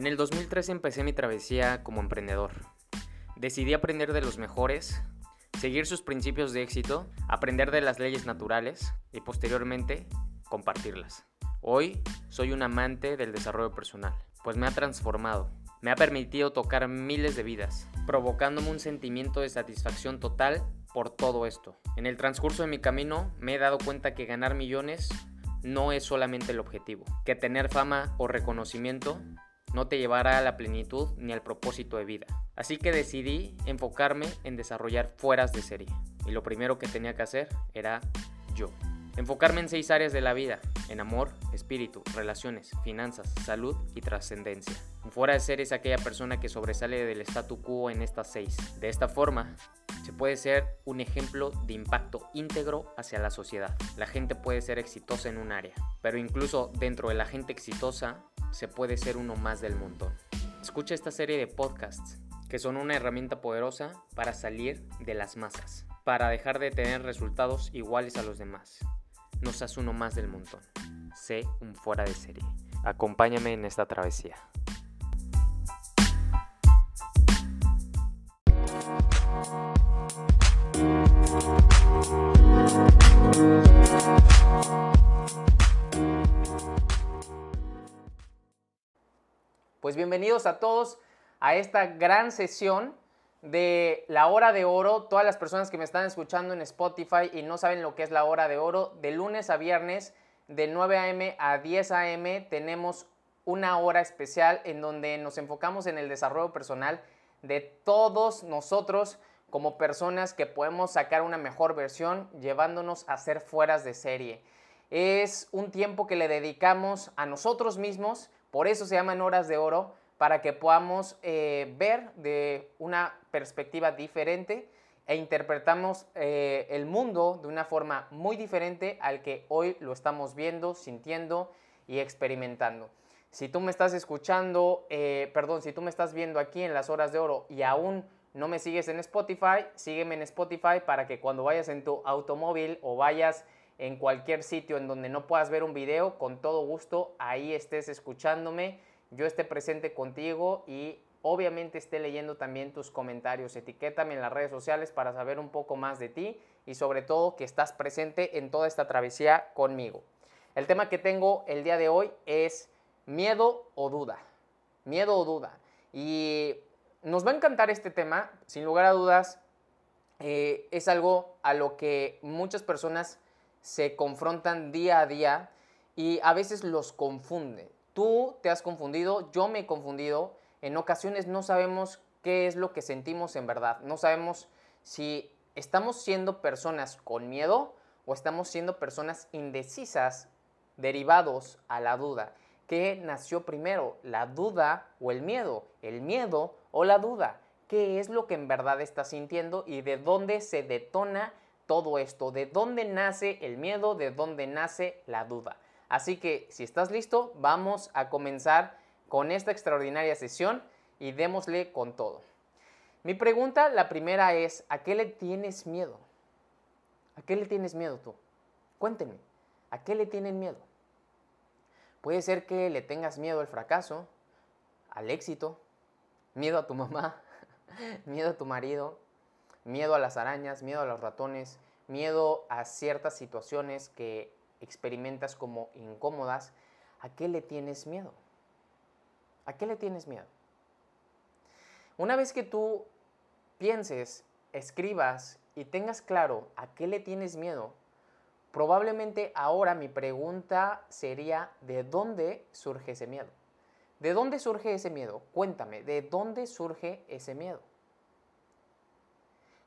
En el 2013 empecé mi travesía como emprendedor. Decidí aprender de los mejores, seguir sus principios de éxito, aprender de las leyes naturales y posteriormente compartirlas. Hoy soy un amante del desarrollo personal, pues me ha transformado, me ha permitido tocar miles de vidas, provocándome un sentimiento de satisfacción total por todo esto. En el transcurso de mi camino me he dado cuenta que ganar millones no es solamente el objetivo, que tener fama o reconocimiento no te llevará a la plenitud ni al propósito de vida. Así que decidí enfocarme en desarrollar fueras de serie. Y lo primero que tenía que hacer era yo. Enfocarme en seis áreas de la vida, en amor, espíritu, relaciones, finanzas, salud y trascendencia. Fuera de serie es aquella persona que sobresale del statu quo en estas seis. De esta forma, se puede ser un ejemplo de impacto íntegro hacia la sociedad. La gente puede ser exitosa en un área, pero incluso dentro de la gente exitosa se puede ser uno más del montón. Escucha esta serie de podcasts que son una herramienta poderosa para salir de las masas, para dejar de tener resultados iguales a los demás. No seas uno más del montón. Sé un fuera de serie. Acompáñame en esta travesía. Pues bienvenidos a todos a esta gran sesión de la hora de oro. Todas las personas que me están escuchando en Spotify y no saben lo que es la hora de oro, de lunes a viernes, de 9 a.m. a 10 a.m. tenemos una hora especial en donde nos enfocamos en el desarrollo personal de todos nosotros como personas que podemos sacar una mejor versión llevándonos a ser fueras de serie. Es un tiempo que le dedicamos a nosotros mismos, por eso se llaman horas de oro, para que podamos eh, ver de una perspectiva diferente e interpretamos eh, el mundo de una forma muy diferente al que hoy lo estamos viendo, sintiendo y experimentando. Si tú me estás escuchando, eh, perdón, si tú me estás viendo aquí en las horas de oro y aún no me sigues en Spotify, sígueme en Spotify para que cuando vayas en tu automóvil o vayas en cualquier sitio en donde no puedas ver un video, con todo gusto ahí estés escuchándome, yo esté presente contigo y obviamente esté leyendo también tus comentarios. Etiquétame en las redes sociales para saber un poco más de ti y sobre todo que estás presente en toda esta travesía conmigo. El tema que tengo el día de hoy es miedo o duda. Miedo o duda. Y nos va a encantar este tema, sin lugar a dudas. Eh, es algo a lo que muchas personas se confrontan día a día y a veces los confunde. Tú te has confundido, yo me he confundido. En ocasiones no sabemos qué es lo que sentimos en verdad. No sabemos si estamos siendo personas con miedo o estamos siendo personas indecisas derivados a la duda. ¿Qué nació primero? ¿La duda o el miedo? ¿El miedo o la duda? ¿Qué es lo que en verdad estás sintiendo y de dónde se detona todo esto, de dónde nace el miedo, de dónde nace la duda. Así que si estás listo, vamos a comenzar con esta extraordinaria sesión y démosle con todo. Mi pregunta, la primera es, ¿a qué le tienes miedo? ¿A qué le tienes miedo tú? Cuéntenme, ¿a qué le tienen miedo? Puede ser que le tengas miedo al fracaso, al éxito, miedo a tu mamá, miedo a tu marido, miedo a las arañas, miedo a los ratones, miedo a ciertas situaciones que experimentas como incómodas, ¿a qué le tienes miedo? ¿A qué le tienes miedo? Una vez que tú pienses, escribas y tengas claro a qué le tienes miedo, probablemente ahora mi pregunta sería, ¿de dónde surge ese miedo? ¿De dónde surge ese miedo? Cuéntame, ¿de dónde surge ese miedo?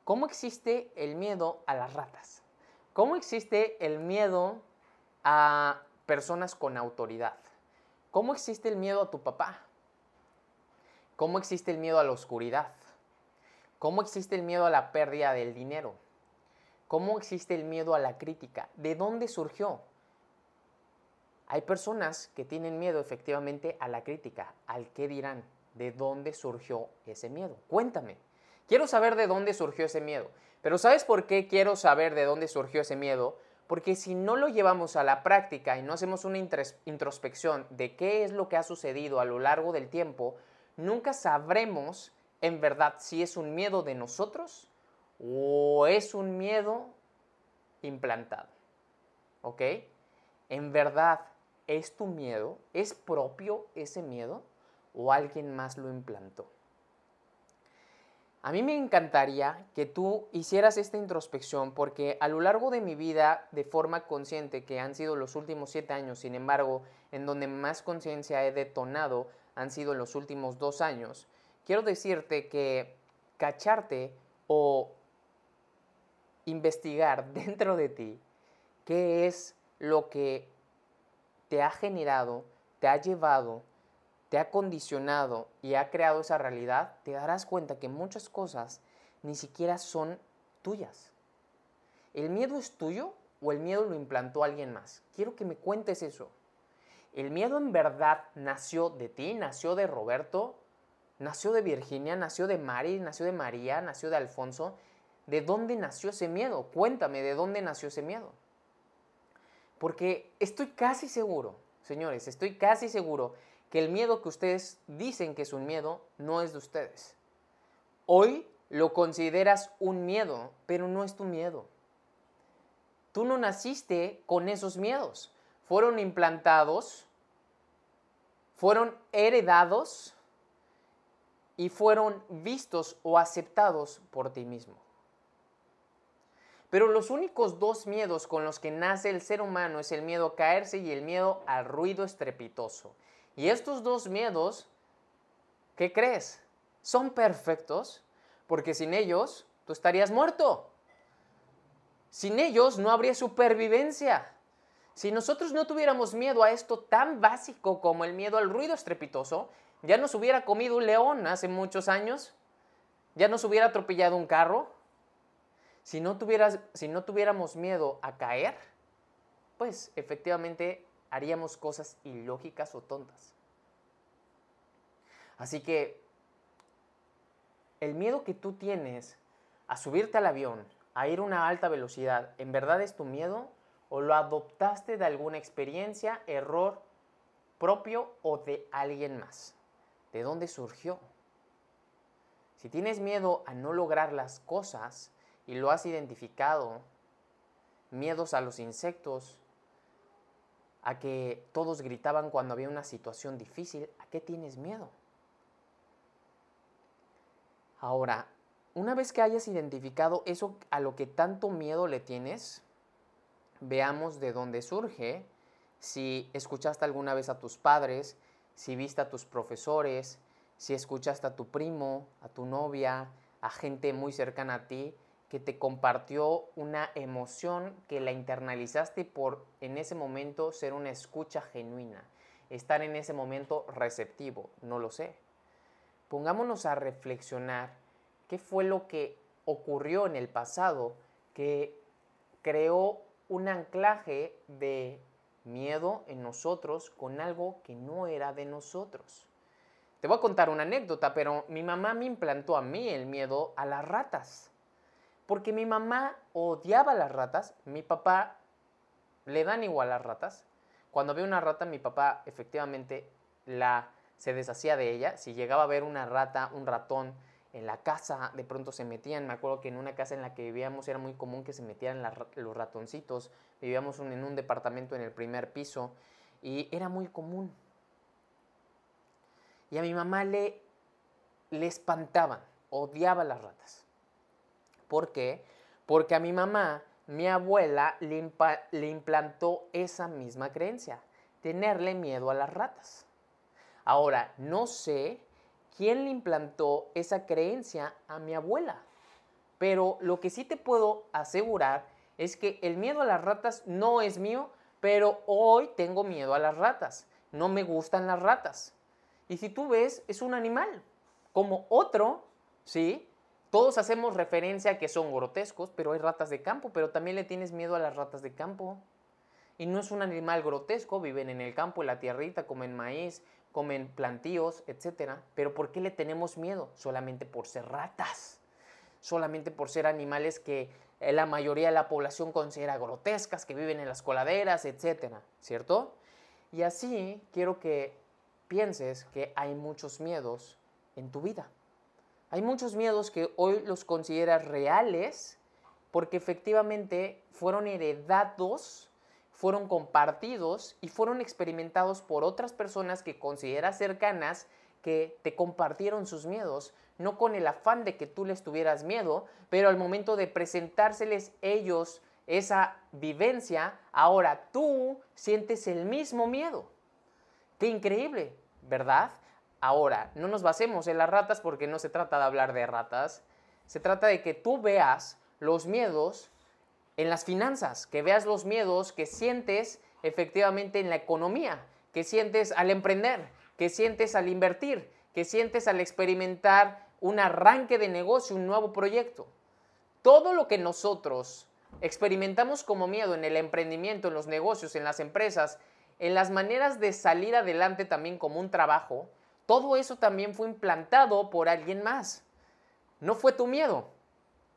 ¿Cómo existe el miedo a las ratas? ¿Cómo existe el miedo a personas con autoridad? ¿Cómo existe el miedo a tu papá? ¿Cómo existe el miedo a la oscuridad? ¿Cómo existe el miedo a la pérdida del dinero? ¿Cómo existe el miedo a la crítica? ¿De dónde surgió? Hay personas que tienen miedo efectivamente a la crítica, al qué dirán, de dónde surgió ese miedo. Cuéntame. Quiero saber de dónde surgió ese miedo. Pero ¿sabes por qué quiero saber de dónde surgió ese miedo? Porque si no lo llevamos a la práctica y no hacemos una introspección de qué es lo que ha sucedido a lo largo del tiempo, nunca sabremos en verdad si es un miedo de nosotros o es un miedo implantado. ¿Ok? En verdad, ¿es tu miedo? ¿Es propio ese miedo? ¿O alguien más lo implantó? A mí me encantaría que tú hicieras esta introspección porque a lo largo de mi vida de forma consciente, que han sido los últimos siete años, sin embargo, en donde más conciencia he detonado han sido en los últimos dos años, quiero decirte que cacharte o investigar dentro de ti qué es lo que te ha generado, te ha llevado te ha condicionado y ha creado esa realidad, te darás cuenta que muchas cosas ni siquiera son tuyas. ¿El miedo es tuyo o el miedo lo implantó alguien más? Quiero que me cuentes eso. ¿El miedo en verdad nació de ti, nació de Roberto, nació de Virginia, nació de Mari, nació de María, nació de Alfonso? ¿De dónde nació ese miedo? Cuéntame, ¿de dónde nació ese miedo? Porque estoy casi seguro, señores, estoy casi seguro que el miedo que ustedes dicen que es un miedo no es de ustedes. Hoy lo consideras un miedo, pero no es tu miedo. Tú no naciste con esos miedos. Fueron implantados, fueron heredados y fueron vistos o aceptados por ti mismo. Pero los únicos dos miedos con los que nace el ser humano es el miedo a caerse y el miedo al ruido estrepitoso. Y estos dos miedos, ¿qué crees? Son perfectos porque sin ellos tú estarías muerto. Sin ellos no habría supervivencia. Si nosotros no tuviéramos miedo a esto tan básico como el miedo al ruido estrepitoso, ya nos hubiera comido un león hace muchos años, ya nos hubiera atropellado un carro. Si no, tuvieras, si no tuviéramos miedo a caer, pues efectivamente haríamos cosas ilógicas o tontas. Así que el miedo que tú tienes a subirte al avión, a ir a una alta velocidad, ¿en verdad es tu miedo o lo adoptaste de alguna experiencia, error propio o de alguien más? ¿De dónde surgió? Si tienes miedo a no lograr las cosas y lo has identificado, miedos a los insectos, a que todos gritaban cuando había una situación difícil, ¿a qué tienes miedo? Ahora, una vez que hayas identificado eso a lo que tanto miedo le tienes, veamos de dónde surge, si escuchaste alguna vez a tus padres, si viste a tus profesores, si escuchaste a tu primo, a tu novia, a gente muy cercana a ti, que te compartió una emoción que la internalizaste por en ese momento ser una escucha genuina, estar en ese momento receptivo, no lo sé. Pongámonos a reflexionar qué fue lo que ocurrió en el pasado que creó un anclaje de miedo en nosotros con algo que no era de nosotros. Te voy a contar una anécdota, pero mi mamá me implantó a mí el miedo a las ratas. Porque mi mamá odiaba las ratas, mi papá le dan igual las ratas. Cuando ve una rata, mi papá efectivamente la se deshacía de ella. Si llegaba a ver una rata, un ratón en la casa, de pronto se metían. Me acuerdo que en una casa en la que vivíamos era muy común que se metieran los ratoncitos. Vivíamos en un departamento en el primer piso y era muy común. Y a mi mamá le, le espantaban, odiaba las ratas. ¿Por qué? Porque a mi mamá, mi abuela, le, le implantó esa misma creencia, tenerle miedo a las ratas. Ahora, no sé quién le implantó esa creencia a mi abuela, pero lo que sí te puedo asegurar es que el miedo a las ratas no es mío, pero hoy tengo miedo a las ratas. No me gustan las ratas. Y si tú ves, es un animal, como otro, ¿sí? Todos hacemos referencia a que son grotescos, pero hay ratas de campo, pero también le tienes miedo a las ratas de campo. Y no es un animal grotesco, viven en el campo, en la tierrita, comen maíz, comen plantíos, etc. Pero ¿por qué le tenemos miedo? Solamente por ser ratas. Solamente por ser animales que eh, la mayoría de la población considera grotescas, que viven en las coladeras, etcétera, ¿cierto? Y así quiero que pienses que hay muchos miedos en tu vida. Hay muchos miedos que hoy los consideras reales porque efectivamente fueron heredados, fueron compartidos y fueron experimentados por otras personas que consideras cercanas que te compartieron sus miedos, no con el afán de que tú les tuvieras miedo, pero al momento de presentárseles ellos esa vivencia, ahora tú sientes el mismo miedo. Qué increíble, ¿verdad? Ahora, no nos basemos en las ratas porque no se trata de hablar de ratas, se trata de que tú veas los miedos en las finanzas, que veas los miedos que sientes efectivamente en la economía, que sientes al emprender, que sientes al invertir, que sientes al experimentar un arranque de negocio, un nuevo proyecto. Todo lo que nosotros experimentamos como miedo en el emprendimiento, en los negocios, en las empresas, en las maneras de salir adelante también como un trabajo, todo eso también fue implantado por alguien más. No fue tu miedo,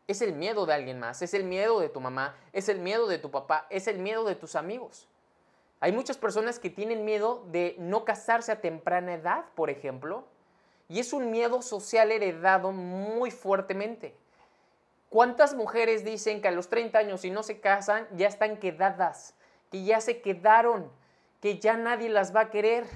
es el miedo de alguien más, es el miedo de tu mamá, es el miedo de tu papá, es el miedo de tus amigos. Hay muchas personas que tienen miedo de no casarse a temprana edad, por ejemplo, y es un miedo social heredado muy fuertemente. ¿Cuántas mujeres dicen que a los 30 años si no se casan ya están quedadas, que ya se quedaron, que ya nadie las va a querer?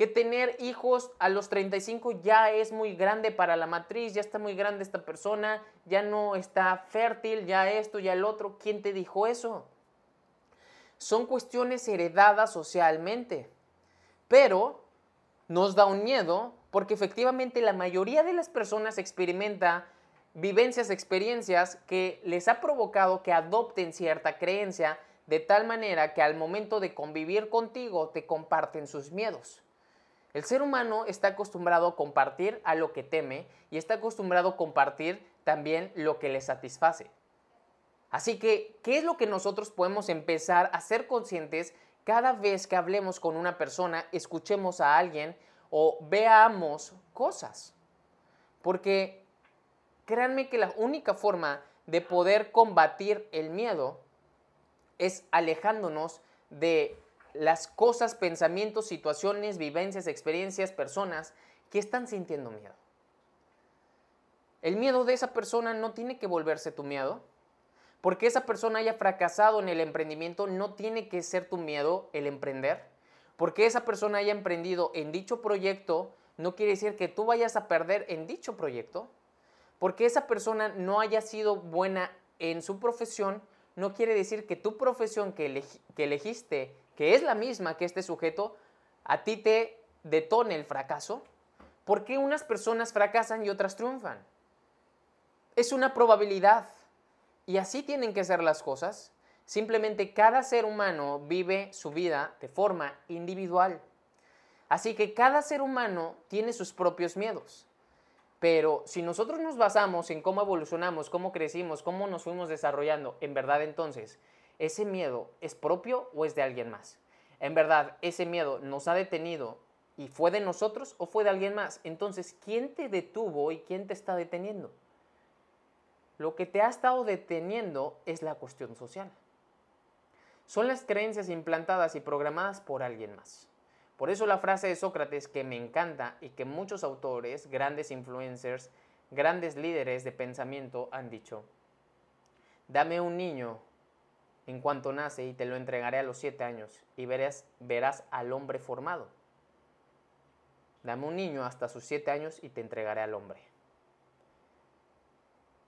Que tener hijos a los 35 ya es muy grande para la matriz, ya está muy grande esta persona, ya no está fértil, ya esto, ya el otro. ¿Quién te dijo eso? Son cuestiones heredadas socialmente, pero nos da un miedo porque efectivamente la mayoría de las personas experimenta vivencias, experiencias que les ha provocado que adopten cierta creencia de tal manera que al momento de convivir contigo te comparten sus miedos. El ser humano está acostumbrado a compartir a lo que teme y está acostumbrado a compartir también lo que le satisface. Así que, ¿qué es lo que nosotros podemos empezar a ser conscientes cada vez que hablemos con una persona, escuchemos a alguien o veamos cosas? Porque créanme que la única forma de poder combatir el miedo es alejándonos de las cosas, pensamientos, situaciones, vivencias, experiencias, personas que están sintiendo miedo. El miedo de esa persona no tiene que volverse tu miedo. Porque esa persona haya fracasado en el emprendimiento no tiene que ser tu miedo el emprender. Porque esa persona haya emprendido en dicho proyecto no quiere decir que tú vayas a perder en dicho proyecto. Porque esa persona no haya sido buena en su profesión no quiere decir que tu profesión que, que elegiste que es la misma que este sujeto, a ti te detone el fracaso? ¿Por qué unas personas fracasan y otras triunfan? Es una probabilidad. Y así tienen que ser las cosas. Simplemente cada ser humano vive su vida de forma individual. Así que cada ser humano tiene sus propios miedos. Pero si nosotros nos basamos en cómo evolucionamos, cómo crecimos, cómo nos fuimos desarrollando, en verdad entonces ¿ese miedo es propio o es de alguien más? En verdad, ese miedo nos ha detenido y fue de nosotros o fue de alguien más. Entonces, ¿quién te detuvo y quién te está deteniendo? Lo que te ha estado deteniendo es la cuestión social. Son las creencias implantadas y programadas por alguien más. Por eso la frase de Sócrates que me encanta y que muchos autores, grandes influencers, grandes líderes de pensamiento han dicho, dame un niño en cuanto nace y te lo entregaré a los siete años y verás, verás al hombre formado. Dame un niño hasta sus siete años y te entregaré al hombre.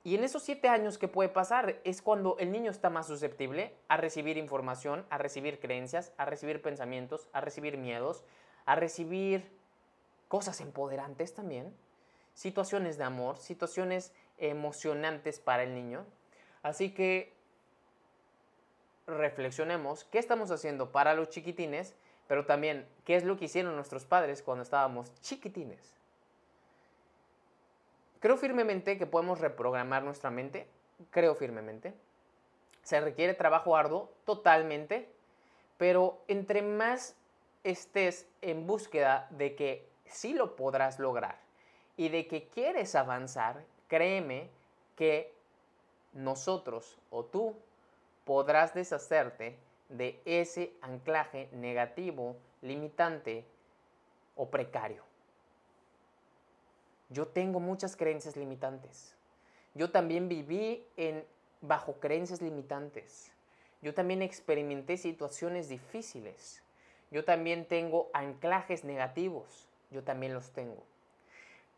Y en esos siete años que puede pasar es cuando el niño está más susceptible a recibir información, a recibir creencias, a recibir pensamientos, a recibir miedos, a recibir cosas empoderantes también, situaciones de amor, situaciones emocionantes para el niño. Así que reflexionemos qué estamos haciendo para los chiquitines, pero también qué es lo que hicieron nuestros padres cuando estábamos chiquitines. Creo firmemente que podemos reprogramar nuestra mente, creo firmemente. Se requiere trabajo arduo, totalmente, pero entre más estés en búsqueda de que sí lo podrás lograr y de que quieres avanzar, créeme que nosotros o tú podrás deshacerte de ese anclaje negativo, limitante o precario. Yo tengo muchas creencias limitantes. Yo también viví en, bajo creencias limitantes. Yo también experimenté situaciones difíciles. Yo también tengo anclajes negativos. Yo también los tengo.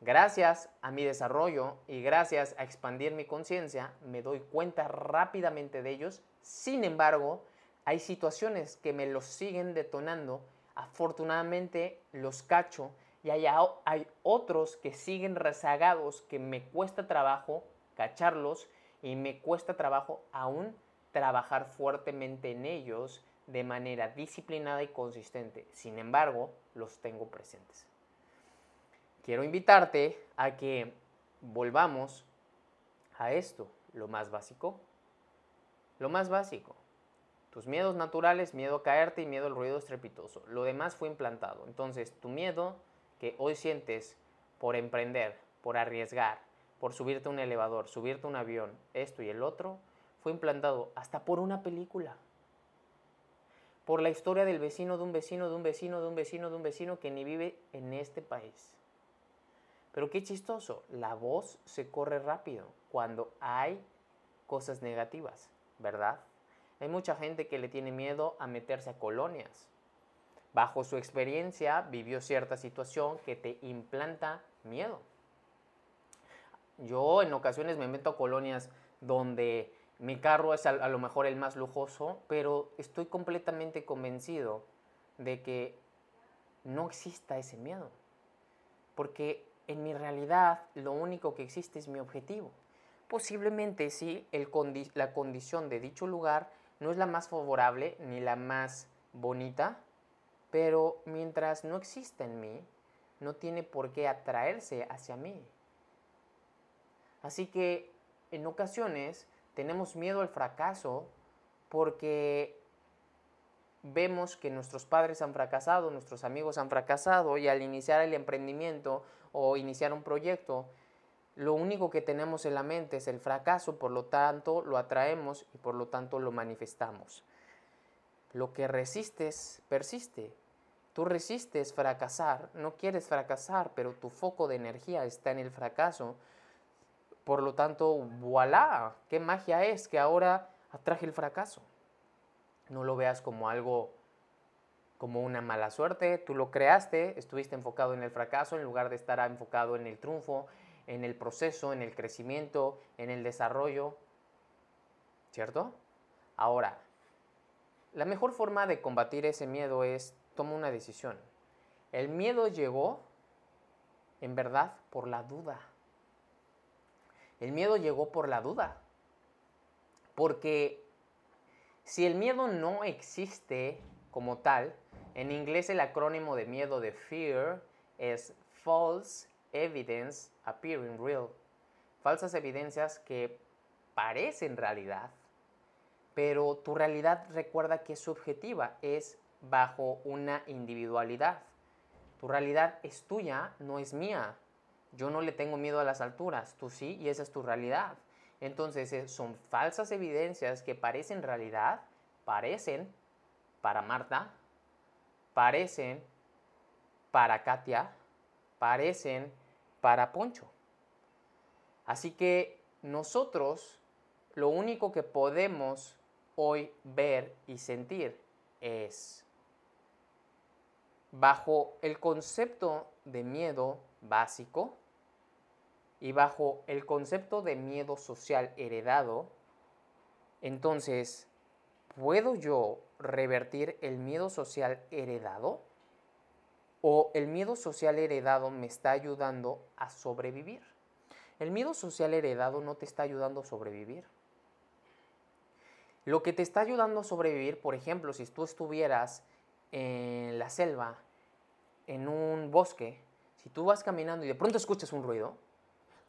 Gracias a mi desarrollo y gracias a expandir mi conciencia, me doy cuenta rápidamente de ellos. Sin embargo, hay situaciones que me los siguen detonando. Afortunadamente los cacho y hay, hay otros que siguen rezagados que me cuesta trabajo cacharlos y me cuesta trabajo aún trabajar fuertemente en ellos de manera disciplinada y consistente. Sin embargo, los tengo presentes. Quiero invitarte a que volvamos a esto, lo más básico. Lo más básico. Tus miedos naturales, miedo a caerte y miedo al ruido estrepitoso. Lo demás fue implantado. Entonces, tu miedo que hoy sientes por emprender, por arriesgar, por subirte a un elevador, subirte a un avión, esto y el otro, fue implantado hasta por una película. Por la historia del vecino, de un vecino, de un vecino, de un vecino, de un vecino que ni vive en este país. Pero qué chistoso, la voz se corre rápido cuando hay cosas negativas, ¿verdad? Hay mucha gente que le tiene miedo a meterse a colonias, bajo su experiencia vivió cierta situación que te implanta miedo. Yo en ocasiones me meto a colonias donde mi carro es a, lo mejor el más lujoso, pero estoy completamente convencido de que no exista ese miedo. Porque en mi realidad lo único que existe es mi objetivo. Posiblemente sí, la condición de dicho lugar no es la más favorable ni la más bonita, pero mientras no exista en mí, no tiene por qué atraerse hacia mí. Así que en ocasiones tenemos miedo al fracaso porque vemos que nuestros padres han fracasado, nuestros amigos han fracasado y al iniciar el emprendimiento o iniciar un proyecto, lo único que tenemos en la mente es el fracaso, por lo tanto lo atraemos y por lo tanto lo manifestamos. Lo que resistes persiste. Tú resistes fracasar, no quieres fracasar, pero tu foco de energía está en el fracaso. Por lo tanto, voilà, qué magia es que ahora atraje el fracaso. No lo veas como algo, como una mala suerte, tú lo creaste, estuviste enfocado en el fracaso en lugar de estar enfocado en el triunfo, en el proceso, en el crecimiento, en el desarrollo. ¿Cierto? Ahora, la mejor forma de combatir ese miedo es toma una decisión. El miedo llegó, en verdad, por la duda. El miedo llegó por la duda. Porque si el miedo no existe como tal, en inglés el acrónimo de miedo de fear es false evidence appearing real. Falsas evidencias que parecen realidad, pero tu realidad recuerda que es subjetiva, es bajo una individualidad. Tu realidad es tuya, no es mía. Yo no le tengo miedo a las alturas, tú sí, y esa es tu realidad. Entonces eh, son falsas evidencias que parecen realidad, parecen para Marta, parecen para Katia, parecen para Poncho. Así que nosotros lo único que podemos hoy ver y sentir es bajo el concepto de miedo básico y bajo el concepto de miedo social heredado, entonces, ¿puedo yo revertir el miedo social heredado? ¿O el miedo social heredado me está ayudando a sobrevivir? El miedo social heredado no te está ayudando a sobrevivir. Lo que te está ayudando a sobrevivir, por ejemplo, si tú estuvieras en la selva, en un bosque, si tú vas caminando y de pronto escuchas un ruido,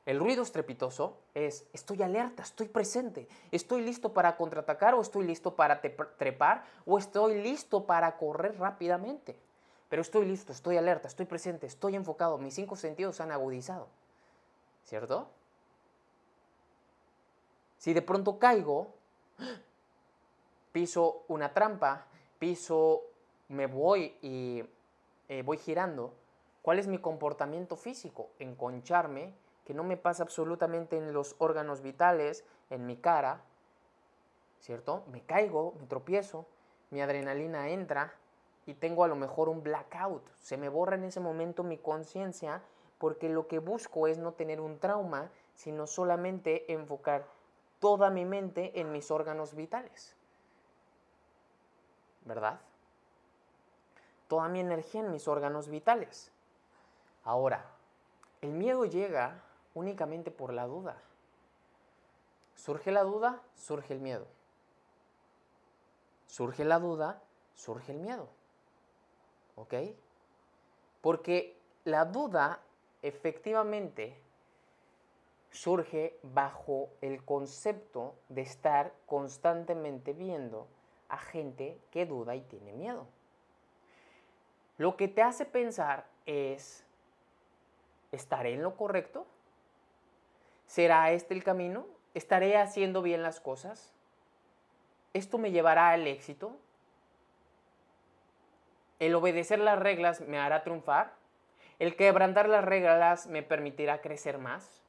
el ruido estrepitoso es estoy alerta, estoy presente, estoy listo para contraatacar o estoy listo para trepar o estoy listo para correr rápidamente. Pero estoy listo, estoy alerta, estoy presente, estoy enfocado, mis cinco sentidos se han agudizado. ¿Cierto? Si de pronto caigo, piso una trampa, piso, me voy y eh, voy girando, ¿cuál es mi comportamiento físico? Enconcharme, que no me pasa absolutamente en los órganos vitales, en mi cara, ¿cierto? Me caigo, me tropiezo, mi adrenalina entra y tengo a lo mejor un blackout. Se me borra en ese momento mi conciencia porque lo que busco es no tener un trauma, sino solamente enfocar toda mi mente en mis órganos vitales. ¿Verdad? Toda mi energía en mis órganos vitales. Ahora, el miedo llega únicamente por la duda. Surge la duda, surge el miedo. Surge la duda, surge el miedo. ¿Ok? Porque la duda efectivamente surge bajo el concepto de estar constantemente viendo a gente que duda y tiene miedo. Lo que te hace pensar es, ¿estaré en lo correcto? ¿Será este el camino? ¿Estaré haciendo bien las cosas? ¿Esto me llevará al éxito? ¿El obedecer las reglas me hará triunfar? ¿El quebrantar las reglas me permitirá crecer más?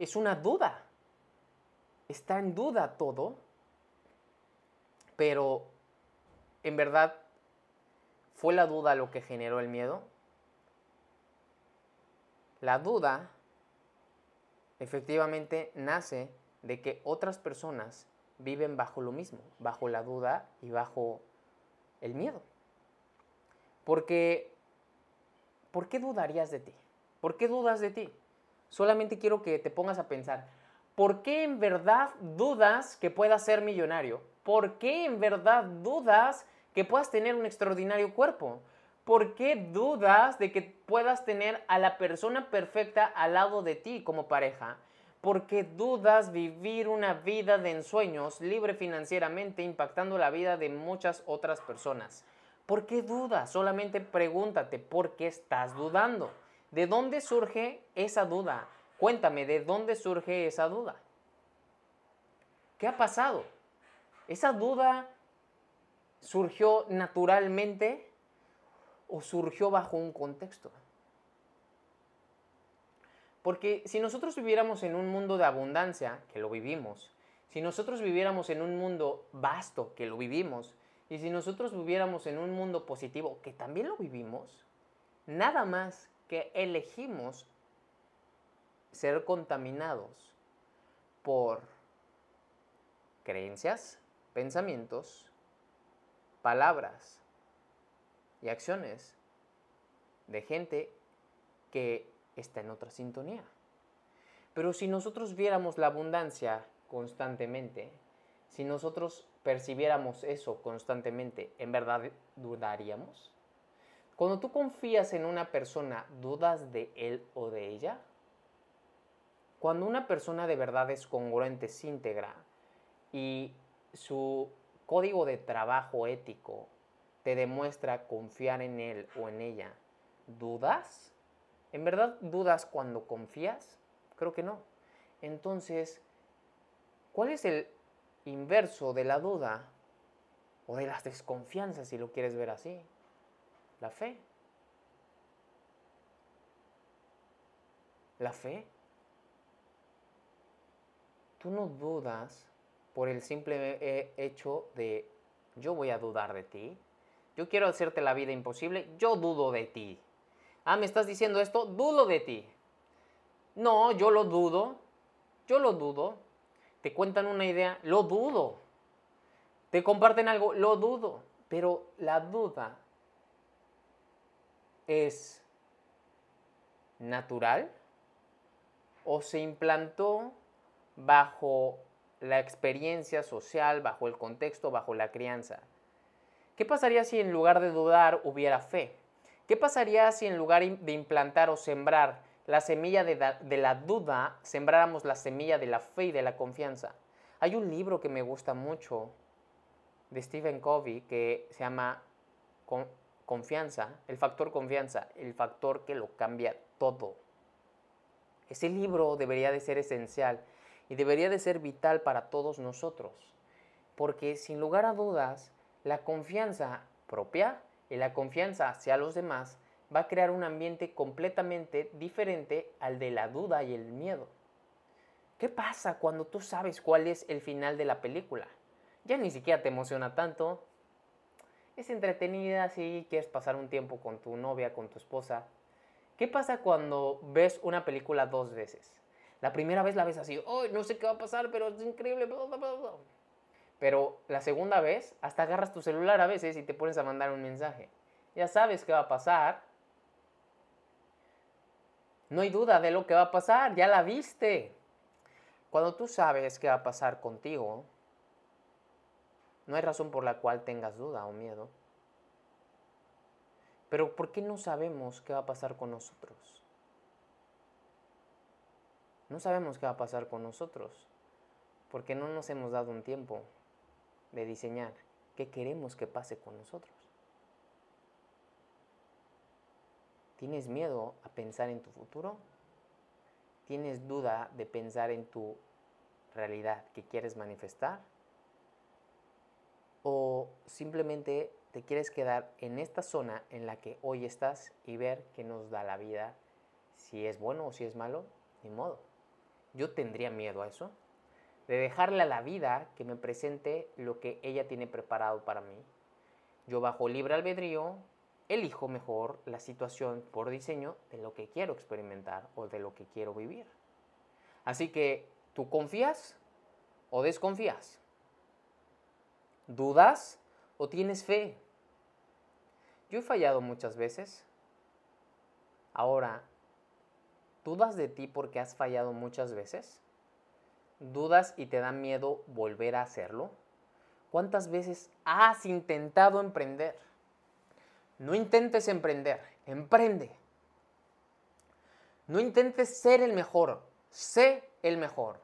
Es una duda. Está en duda todo. Pero, ¿en verdad fue la duda lo que generó el miedo? La duda efectivamente nace de que otras personas viven bajo lo mismo, bajo la duda y bajo el miedo. Porque, ¿por qué dudarías de ti? ¿Por qué dudas de ti? Solamente quiero que te pongas a pensar, ¿por qué en verdad dudas que puedas ser millonario? ¿Por qué en verdad dudas que puedas tener un extraordinario cuerpo? ¿Por qué dudas de que puedas tener a la persona perfecta al lado de ti como pareja? ¿Por qué dudas vivir una vida de ensueños libre financieramente impactando la vida de muchas otras personas? ¿Por qué dudas? Solamente pregúntate por qué estás dudando. ¿De dónde surge esa duda? Cuéntame, ¿de dónde surge esa duda? ¿Qué ha pasado? ¿Esa duda surgió naturalmente? O surgió bajo un contexto. Porque si nosotros viviéramos en un mundo de abundancia, que lo vivimos, si nosotros viviéramos en un mundo vasto, que lo vivimos, y si nosotros viviéramos en un mundo positivo, que también lo vivimos, nada más que elegimos ser contaminados por creencias, pensamientos, palabras, y acciones de gente que está en otra sintonía. Pero si nosotros viéramos la abundancia constantemente, si nosotros percibiéramos eso constantemente, ¿en verdad dudaríamos? Cuando tú confías en una persona, ¿dudas de él o de ella? Cuando una persona de verdad es congruente, es íntegra y su código de trabajo ético te demuestra confiar en él o en ella, ¿dudas? ¿En verdad dudas cuando confías? Creo que no. Entonces, ¿cuál es el inverso de la duda o de las desconfianzas, si lo quieres ver así? La fe. La fe. Tú no dudas por el simple eh, hecho de yo voy a dudar de ti yo quiero hacerte la vida imposible, yo dudo de ti. Ah, me estás diciendo esto, dudo de ti. No, yo lo dudo, yo lo dudo. Te cuentan una idea, lo dudo. Te comparten algo, lo dudo. Pero la duda es natural o se implantó bajo la experiencia social, bajo el contexto, bajo la crianza. ¿Qué pasaría si en lugar de dudar hubiera fe? ¿Qué pasaría si en lugar de implantar o sembrar la semilla de, la duda, sembráramos la semilla de la fe y de la confianza? Hay un libro que me gusta mucho de Stephen Covey que se llama Confianza, el factor confianza, el factor que lo cambia todo. Ese libro debería de ser esencial y debería de ser vital para todos nosotros, porque sin lugar a dudas, la confianza propia y la confianza hacia los demás va a crear un ambiente completamente diferente al de la duda y el miedo. ¿Qué pasa cuando tú sabes cuál es el final de la película? Ya ni siquiera te emociona tanto. Es entretenida si quieres pasar un tiempo con tu novia, con tu esposa. ¿Qué pasa cuando ves una película dos veces? La primera vez la ves así, oh, no sé qué va a pasar, pero es increíble. Pero la segunda vez, hasta agarras tu celular a veces y te pones a mandar un mensaje. Ya sabes qué va a pasar. No hay duda de lo que va a pasar, ya la viste. Cuando tú sabes qué va a pasar contigo, no hay razón por la cual tengas duda o miedo. Pero ¿por qué no sabemos qué va a pasar con nosotros? No sabemos qué va a pasar con nosotros porque no nos hemos dado un tiempo de diseñar qué queremos que pase con nosotros. ¿Tienes miedo a pensar en tu futuro? ¿Tienes duda de pensar en tu realidad que quieres manifestar? ¿O simplemente te quieres quedar en esta zona en la que hoy estás y ver qué nos da la vida? Si es bueno o si es malo, ni modo. Yo tendría miedo a eso, de dejarle a la vida que me presente lo que ella tiene preparado para mí. Yo bajo libre albedrío elijo mejor la situación por diseño de lo que quiero experimentar o de lo que quiero vivir. Así que, ¿tú confías o desconfías? ¿Dudas o tienes fe? Yo he fallado muchas veces. Ahora, ¿dudas de ti porque has fallado muchas veces? ¿Dudas y te da miedo volver a hacerlo? ¿Cuántas veces has intentado emprender? No intentes emprender, emprende. No intentes ser el mejor, sé el mejor.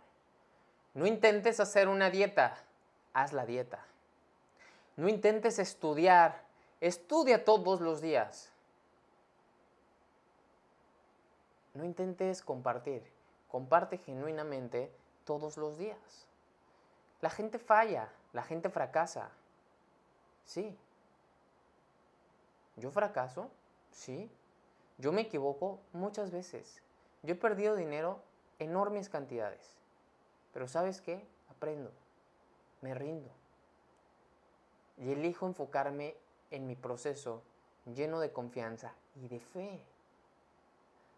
No intentes hacer una dieta, haz la dieta. No intentes estudiar, estudia todos los días. No intentes compartir, comparte genuinamente todos los días. La gente falla, la gente fracasa. Sí, yo fracaso, sí. Yo me equivoco muchas veces. Yo he perdido dinero enormes cantidades. Pero ¿sabes qué? Aprendo. Me rindo. Y elijo enfocarme en mi proceso lleno de confianza y de fe.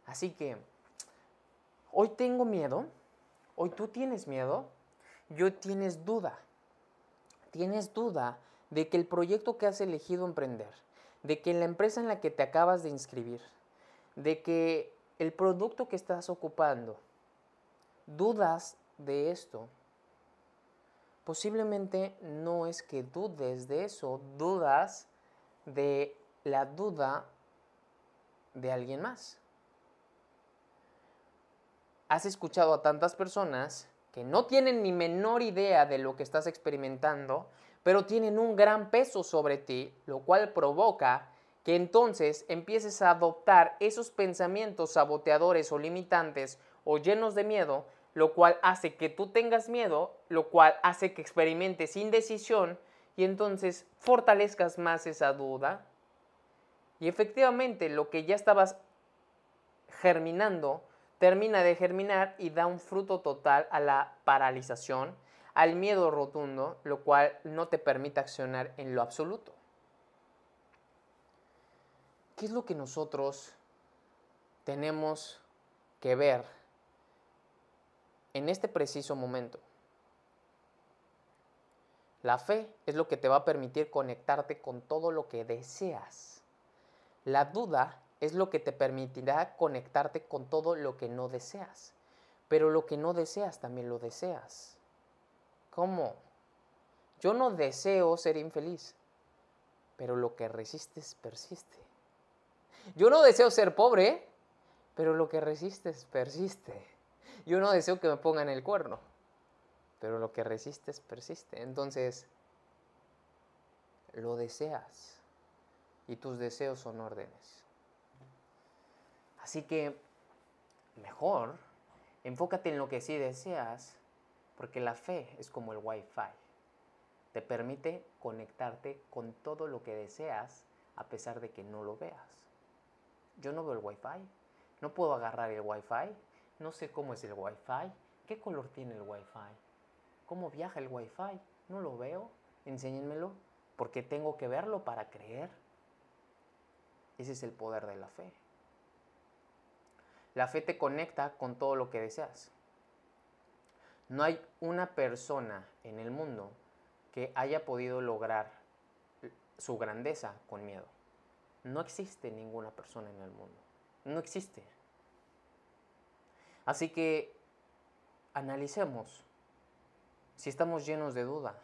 Así que, hoy tengo miedo, hoy tú tienes miedo, yo tienes duda. Tienes duda de que el proyecto que has elegido emprender, de que la empresa en la que te acabas de inscribir, de que el producto que estás ocupando, dudas de esto, posiblemente no es que dudes de eso, dudas de la duda de alguien más. Has escuchado a tantas personas que no tienen ni menor idea de lo que estás experimentando pero tienen un gran peso sobre ti, lo cual provoca que entonces empieces a adoptar esos pensamientos saboteadores o limitantes o llenos de miedo, lo cual hace que tú tengas miedo, lo cual hace que experimentes indecisión y entonces fortalezcas más esa duda. Y efectivamente lo que ya estabas germinando termina de germinar y da un fruto total a la paralización al miedo rotundo, lo cual no te permite accionar en lo absoluto. ¿Qué es lo que nosotros tenemos que ver en este preciso momento? La fe es lo que te va a permitir conectarte con todo lo que deseas. La duda es lo que te permitirá conectarte con todo lo que no deseas. Pero lo que no deseas también lo deseas. ¿Cómo? Yo no deseo ser infeliz, pero lo que resistes persiste. Yo no deseo ser pobre, pero lo que resistes persiste. Yo no deseo que me pongan el cuerno, pero lo que resistes persiste. Entonces, lo deseas y tus deseos son órdenes. Así que, mejor, enfócate en lo que sí deseas Porque la fe es como el Wi-Fi. Te permite conectarte con todo lo que deseas a pesar de que no lo veas. Yo no veo el Wi-Fi. No puedo agarrar el Wi-Fi. No sé cómo es el Wi-Fi. ¿Qué color tiene el Wi-Fi? ¿Cómo viaja el Wi-Fi? No lo veo. Enséñenmelo. Porque tengo que verlo para creer. Ese es el poder de la fe. La fe te conecta con todo lo que deseas. No hay una persona en el mundo que haya podido lograr su grandeza con miedo. No existe ninguna persona en el mundo. No existe. Así que analicemos si estamos llenos de duda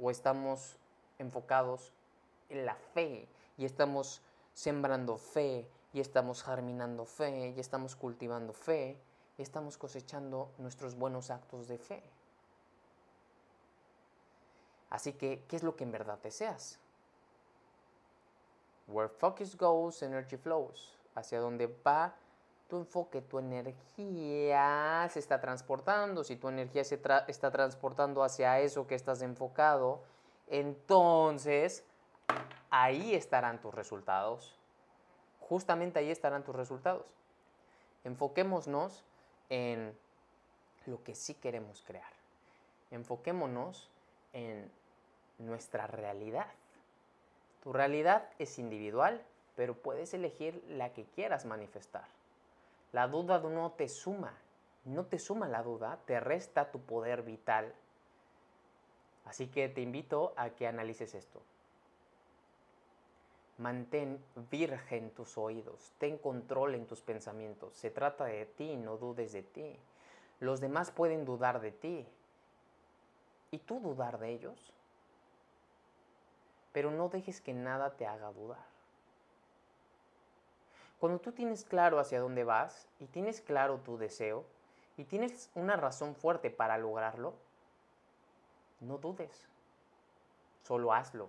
o estamos enfocados en la fe y estamos sembrando fe y estamos germinando fe y estamos cultivando fe y estamos cosechando nuestros buenos actos de fe. Así que, ¿qué es lo que en verdad deseas? Where focus goes, energy flows. Hacia donde va tu enfoque, tu energía se está transportando. Si tu energía se está transportando hacia eso que estás enfocado, entonces ahí estarán tus resultados. Justamente ahí estarán tus resultados. Enfoquémonos en lo que sí queremos crear. Enfoquémonos en nuestra realidad. Tu realidad es individual, pero puedes elegir la que quieras manifestar. La duda no te suma, no te suma la duda, te resta tu poder vital. Así que te invito a que analices esto. Mantén virgen tus oídos, ten control en tus pensamientos. Se trata de ti, no dudes de ti. Los demás pueden dudar de ti. ¿Y tú dudar de ellos? Pero no dejes que nada te haga dudar. Cuando tú tienes claro hacia dónde vas y tienes claro tu deseo y tienes una razón fuerte para lograrlo, no dudes. Solo hazlo.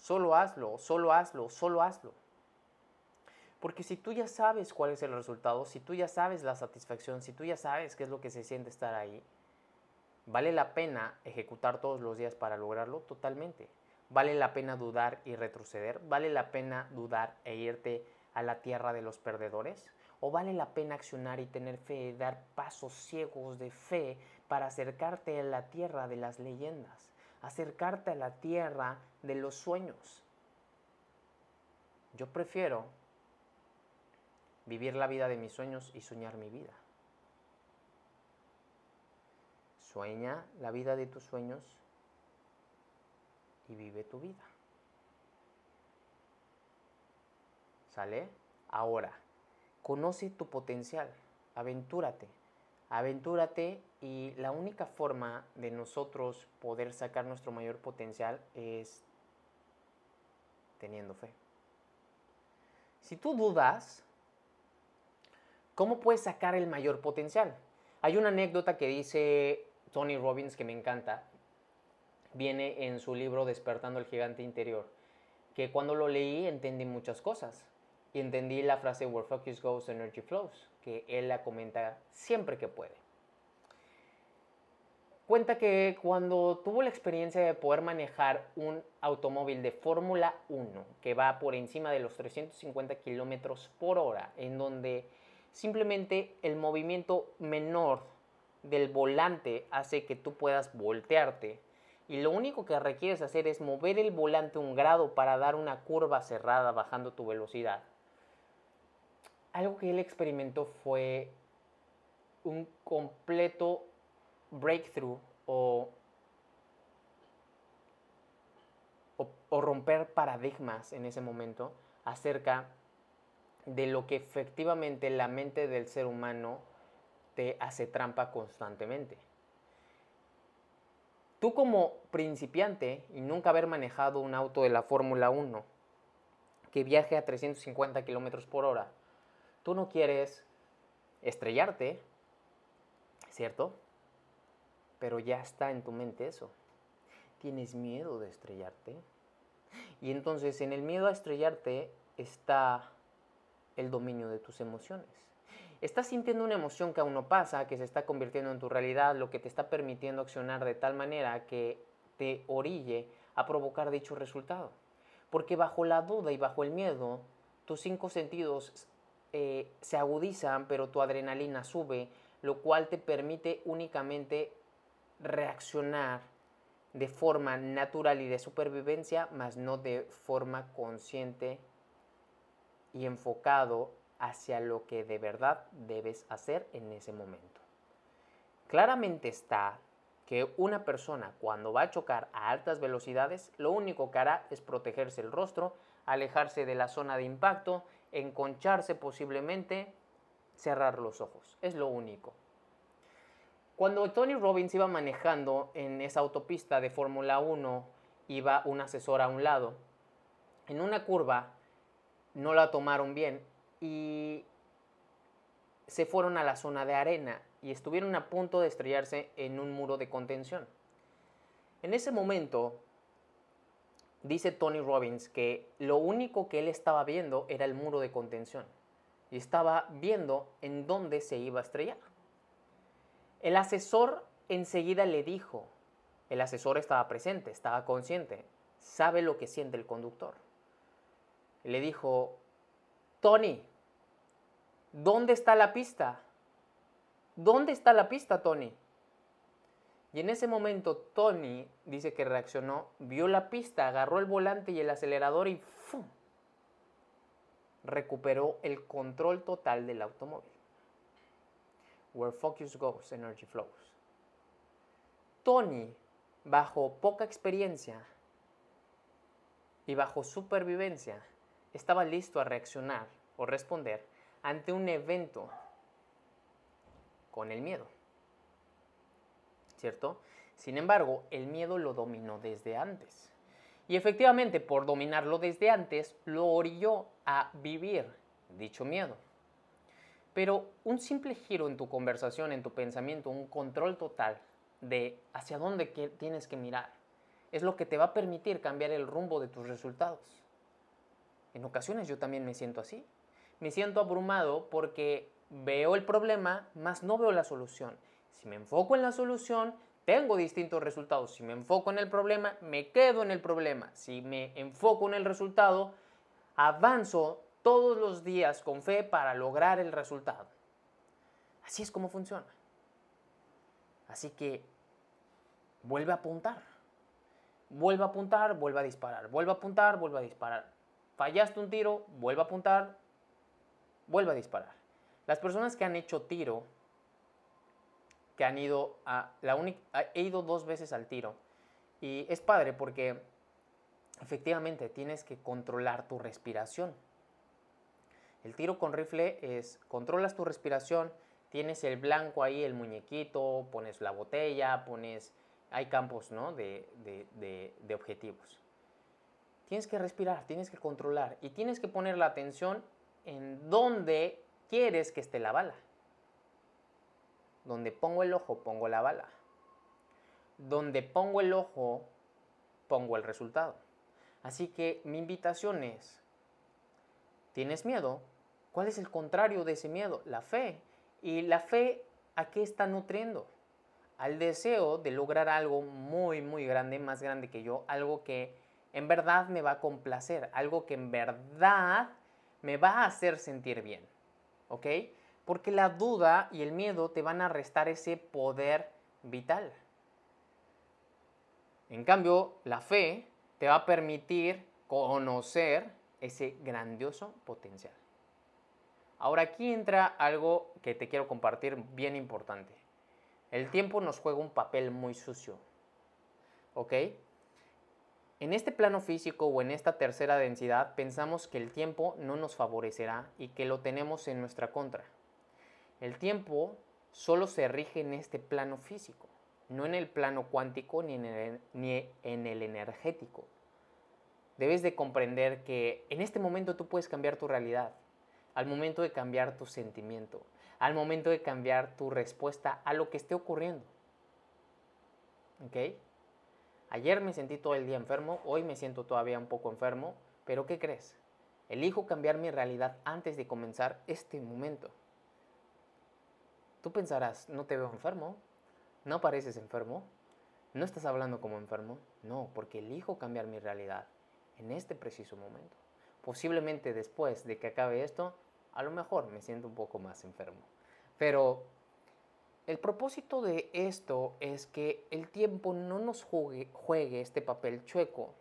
Solo hazlo, solo hazlo, solo hazlo. Porque si tú ya sabes cuál es el resultado, si tú ya sabes la satisfacción, si tú ya sabes qué es lo que se siente estar ahí, ¿vale la pena ejecutar todos los días para lograrlo? Totalmente. ¿Vale la pena dudar y retroceder? ¿Vale la pena dudar e irte a la tierra de los perdedores? ¿O vale la pena accionar y tener fe, dar pasos ciegos de fe para acercarte a la tierra de las leyendas? Acercarte a la tierra de los sueños. Yo prefiero vivir la vida de mis sueños y soñar mi vida. Sueña la vida de tus sueños y vive tu vida. ¿Sale? Ahora, conoce tu potencial, aventúrate aventúrate y la única forma de nosotros poder sacar nuestro mayor potencial es teniendo fe. Si tú dudas, ¿cómo puedes sacar el mayor potencial? Hay una anécdota que dice Tony Robbins que me encanta, viene en su libro Despertando el Gigante Interior, que cuando lo leí entendí muchas cosas y entendí la frase Where focus goes, energy flows que él la comenta siempre que puede. Cuenta que cuando tuvo la experiencia de poder manejar un automóvil de Fórmula 1 que va por encima de los 350 kilómetros por hora, en donde simplemente el movimiento menor del volante hace que tú puedas voltearte y lo único que requieres hacer es mover el volante un grado para dar una curva cerrada bajando tu velocidad algo que él experimentó fue un completo breakthrough o, romper paradigmas en ese momento acerca de lo que efectivamente la mente del ser humano te hace trampa constantemente. Tú como principiante y nunca haber manejado un auto de la Fórmula 1 que viaje a 350 kilómetros por hora, Tú no quieres estrellarte, ¿cierto? Pero ya está en tu mente eso. Tienes miedo de estrellarte. Y entonces en el miedo a estrellarte está el dominio de tus emociones. Estás sintiendo una emoción que aún no pasa, que se está convirtiendo en tu realidad, lo que te está permitiendo accionar de tal manera que te orille a provocar dicho resultado. Porque bajo la duda y bajo el miedo, tus cinco sentidos eh, se agudizan, pero tu adrenalina sube, lo cual te permite únicamente reaccionar de forma natural y de supervivencia, más no de forma consciente y enfocado hacia lo que de verdad debes hacer en ese momento. Claramente está que una persona cuando va a chocar a altas velocidades, lo único que hará es protegerse el rostro, alejarse de la zona de impacto, enconcharse posiblemente, cerrar los ojos. Es lo único. Cuando Tony Robbins iba manejando en esa autopista de Fórmula 1, iba un asesor a un lado. En una curva no la tomaron bien y se fueron a la zona de arena y estuvieron a punto de estrellarse en un muro de contención. En ese momento, dice Tony Robbins que lo único que él estaba viendo era el muro de contención y estaba viendo en dónde se iba a estrellar. El asesor enseguida le dijo, el asesor estaba presente, estaba consciente, sabe lo que siente el conductor. Le dijo, Tony, ¿dónde está la pista? ¿Dónde está la pista, Tony? Y en ese momento Tony dice que reaccionó, vio la pista, agarró el volante y el acelerador y ¡fum! recuperó el control total del automóvil. Where focus goes, energy flows. Tony, bajo poca experiencia y bajo supervivencia, estaba listo a reaccionar o responder ante un evento con el miedo. ¿Cierto? Sin embargo, el miedo lo dominó desde antes. Y efectivamente, por dominarlo desde antes, lo orilló a vivir dicho miedo. Pero un simple giro en tu conversación, en tu pensamiento, un control total de hacia dónde tienes que mirar, es lo que te va a permitir cambiar el rumbo de tus resultados. En ocasiones yo también me siento así. Me siento abrumado porque veo el problema, más no veo la solución. Si me enfoco en la solución, tengo distintos resultados. Si me enfoco en el problema, me quedo en el problema. Si me enfoco en el resultado, avanzo todos los días con fe para lograr el resultado. Así es como funciona. Así que vuelve a apuntar. Vuelve a apuntar, vuelve a disparar. Vuelve a apuntar, vuelve a disparar. Fallaste un tiro, vuelve a apuntar, vuelve a disparar. Las personas que han hecho tiro, que han ido a la única, he ido dos veces al tiro y es padre porque efectivamente tienes que controlar tu respiración. El tiro con rifle es, controlas tu respiración, tienes el blanco ahí, el muñequito, pones la botella, pones, hay campos ¿no? de, de objetivos. Tienes que respirar, tienes que controlar y tienes que poner la atención en dónde quieres que esté la bala. Donde pongo el ojo, pongo la bala. Donde pongo el ojo, pongo el resultado. Así que mi invitación es, ¿tienes miedo? ¿Cuál es el contrario de ese miedo? La fe. ¿Y la fe a qué está nutriendo? Al deseo de lograr algo muy, muy grande, más grande que yo, algo que en verdad me va a complacer, algo que en verdad me va a hacer sentir bien. ¿Ok? Porque la duda y el miedo te van a restar ese poder vital. En cambio, la fe te va a permitir conocer ese grandioso potencial. Ahora aquí entra algo que te quiero compartir bien importante. El tiempo nos juega un papel muy sucio. ¿Ok? En este plano físico o en esta tercera densidad pensamos que el tiempo no nos favorecerá y que lo tenemos en nuestra contra. El tiempo solo se rige en este plano físico, no en el plano cuántico ni en el, energético. Debes de comprender que en este momento tú puedes cambiar tu realidad al momento de cambiar tu sentimiento, al momento de cambiar tu respuesta a lo que esté ocurriendo. ¿Ok? Ayer me sentí todo el día enfermo, hoy me siento todavía un poco enfermo, pero ¿qué crees? Elijo cambiar mi realidad antes de comenzar este momento. Tú pensarás, no te veo enfermo, no pareces enfermo, no estás hablando como enfermo. No, porque elijo cambiar mi realidad en este preciso momento. Posiblemente después de que acabe esto, a lo mejor me siento un poco más enfermo. Pero el propósito de esto es que el tiempo no nos juegue, juegue este papel chueco,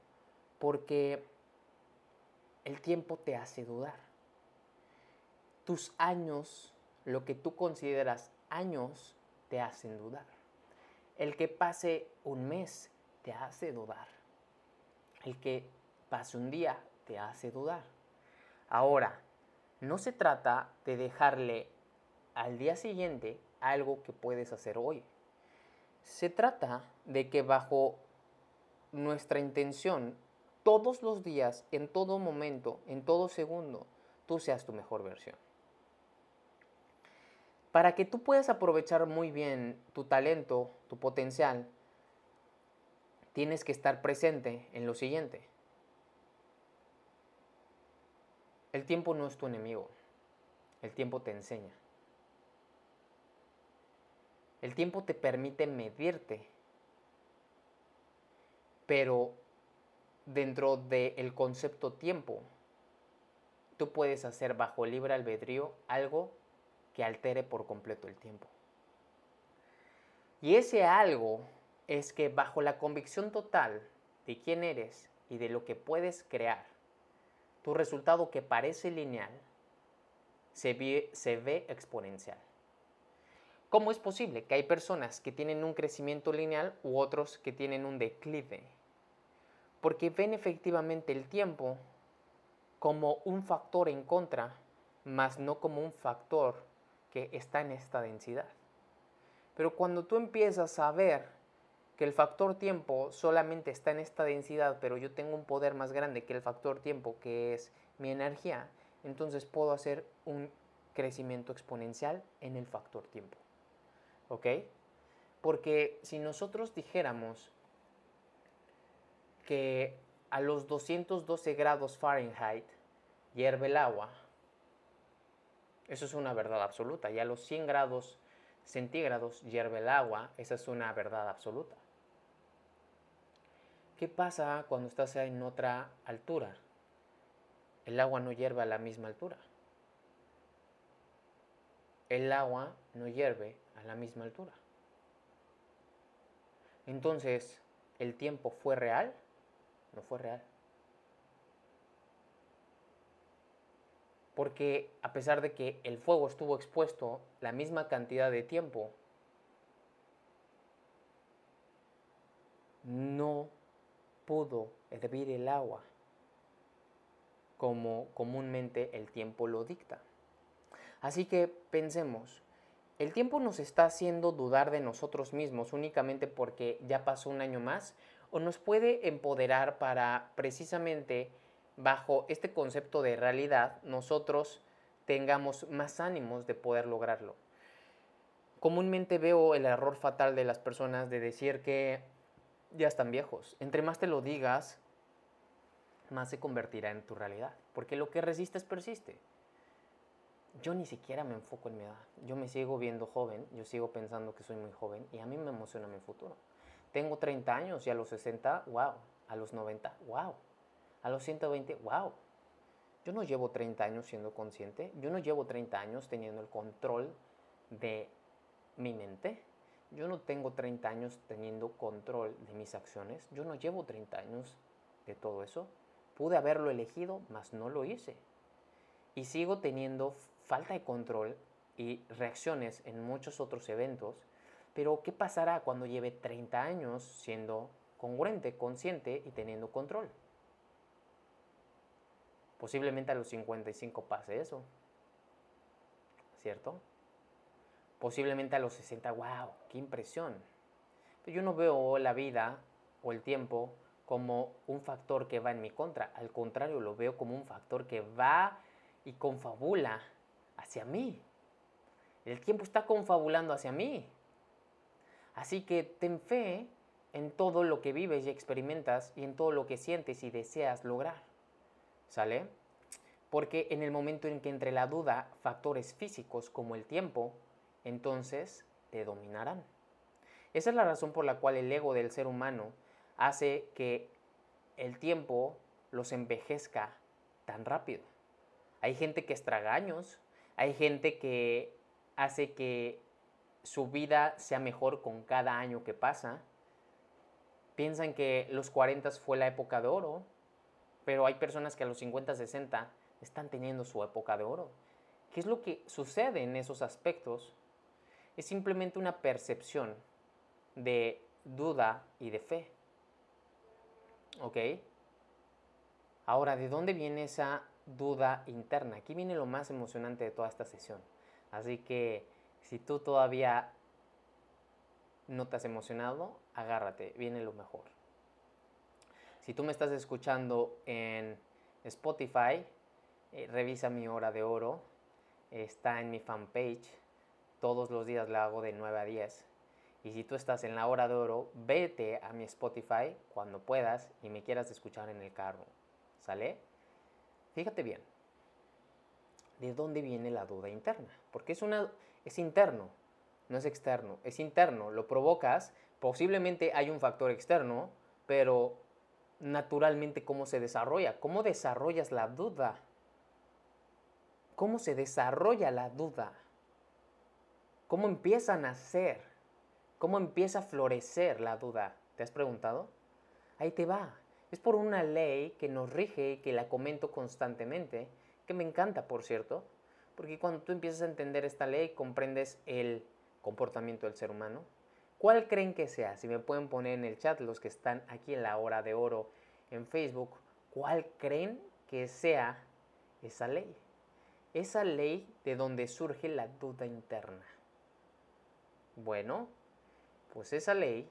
porque el tiempo te hace dudar. Tus años, lo que tú consideras años, te hacen dudar. El que pase un mes te hace dudar. El que pase un día te hace dudar. Ahora, no se trata de dejarle al día siguiente algo que puedes hacer hoy. Se trata de que bajo nuestra intención, todos los días, en todo momento, en todo segundo, tú seas tu mejor versión. Para que tú puedas aprovechar muy bien tu talento, tu potencial, tienes que estar presente en lo siguiente. El tiempo no es tu enemigo, el tiempo te enseña. El tiempo te permite medirte, pero dentro del concepto tiempo, tú puedes hacer bajo libre albedrío algo que altere por completo el tiempo. Y ese algo es que bajo la convicción total de quién eres y de lo que puedes crear, tu resultado que parece lineal se ve, se ve exponencial. ¿Cómo es posible que hay personas que tienen un crecimiento lineal u otros que tienen un declive? Porque ven efectivamente el tiempo como un factor en contra, más no como un factor que está en esta densidad. Pero cuando tú empiezas a ver que el factor tiempo solamente está en esta densidad, pero yo tengo un poder más grande que el factor tiempo, que es mi energía, entonces puedo hacer un crecimiento exponencial en el factor tiempo. ¿Ok? Porque si nosotros dijéramos que a los 212 grados Fahrenheit hierve el agua, eso es una verdad absoluta. Y a los 100 grados centígrados hierve el agua, esa es una verdad absoluta. ¿Qué pasa cuando estás en otra altura? El agua no hierve a la misma altura. El agua no hierve a la misma altura. Entonces, ¿el tiempo fue real? No fue real. Porque a pesar de que el fuego estuvo expuesto la misma cantidad de tiempo, no pudo hervir el agua como comúnmente el tiempo lo dicta. Así que pensemos, el tiempo nos está haciendo dudar de nosotros mismos únicamente porque ya pasó un año más o nos puede empoderar para precisamente bajo este concepto de realidad nosotros tengamos más ánimos de poder lograrlo. Comúnmente veo el error fatal de las personas de decir que ya están viejos. Entre más te lo digas, más se convertirá en tu realidad, porque lo que resistes persiste yo ni siquiera me enfoco en mi edad. Yo me sigo viendo joven, yo sigo pensando que soy muy joven y a mí me emociona mi futuro. Tengo 30 años y a los 60, wow. A los 90, wow. A los 120, wow. Yo no llevo 30 años siendo consciente, yo no llevo 30 años teniendo el control de mi mente, yo no tengo 30 años teniendo control de mis acciones, yo no llevo 30 años de todo eso. Pude haberlo elegido, mas no lo hice. Y sigo teniendo falta de control y reacciones en muchos otros eventos, pero ¿qué pasará cuando lleve 30 años siendo congruente, consciente y teniendo control? Posiblemente a los 55 pase eso, ¿cierto? Posiblemente a los 60, wow, qué impresión. Pero yo no veo la vida o el tiempo como un factor que va en mi contra, al contrario, lo veo como un factor que va y confabula hacia mí. El tiempo está confabulando hacia mí. Así que ten fe en todo lo que vives y experimentas y en todo lo que sientes y deseas lograr. ¿Sale? Porque en el momento en que entre la duda factores físicos como el tiempo entonces te dominarán. Esa es la razón por la cual el ego del ser humano hace que el tiempo los envejezca tan rápido. Hay gente que estraga años, hay gente que hace que su vida sea mejor con cada año que pasa. Piensan que los 40 fue la época de oro, pero hay personas que a los 50, 60 están teniendo su época de oro. ¿Qué es lo que sucede en esos aspectos? Es simplemente una percepción de duda y de fe. ¿Ok? Ahora, ¿de dónde viene esa duda interna? Aquí viene lo más emocionante de toda esta sesión. Así que si tú todavía no te has emocionado, agárrate, viene lo mejor. Si tú me estás escuchando en Spotify, eh, revisa mi hora de oro, está en mi fanpage, todos los días la hago de 9 a 10. Y si tú estás en la hora de oro, vete a mi Spotify cuando puedas y me quieras escuchar en el carro. ¿Sale? Fíjate bien. ¿De dónde viene la duda interna? Porque es, una, es interno, no es externo. Es interno, lo provocas. Posiblemente hay un factor externo, pero naturalmente cómo se desarrolla. ¿Cómo desarrollas la duda? ¿Cómo se desarrolla la duda? ¿Cómo empieza a nacer? ¿Cómo empieza a florecer la duda? ¿Te has preguntado? Ahí te va. Es por una ley que nos rige y que la comento constantemente, que me encanta, por cierto, porque cuando tú empiezas a entender esta ley, comprendes el comportamiento del ser humano. ¿Cuál creen que sea? Si me pueden poner en el chat los que están aquí en la hora de oro en Facebook, ¿cuál creen que sea esa ley? Esa ley de donde surge la duda interna. Bueno, pues esa ley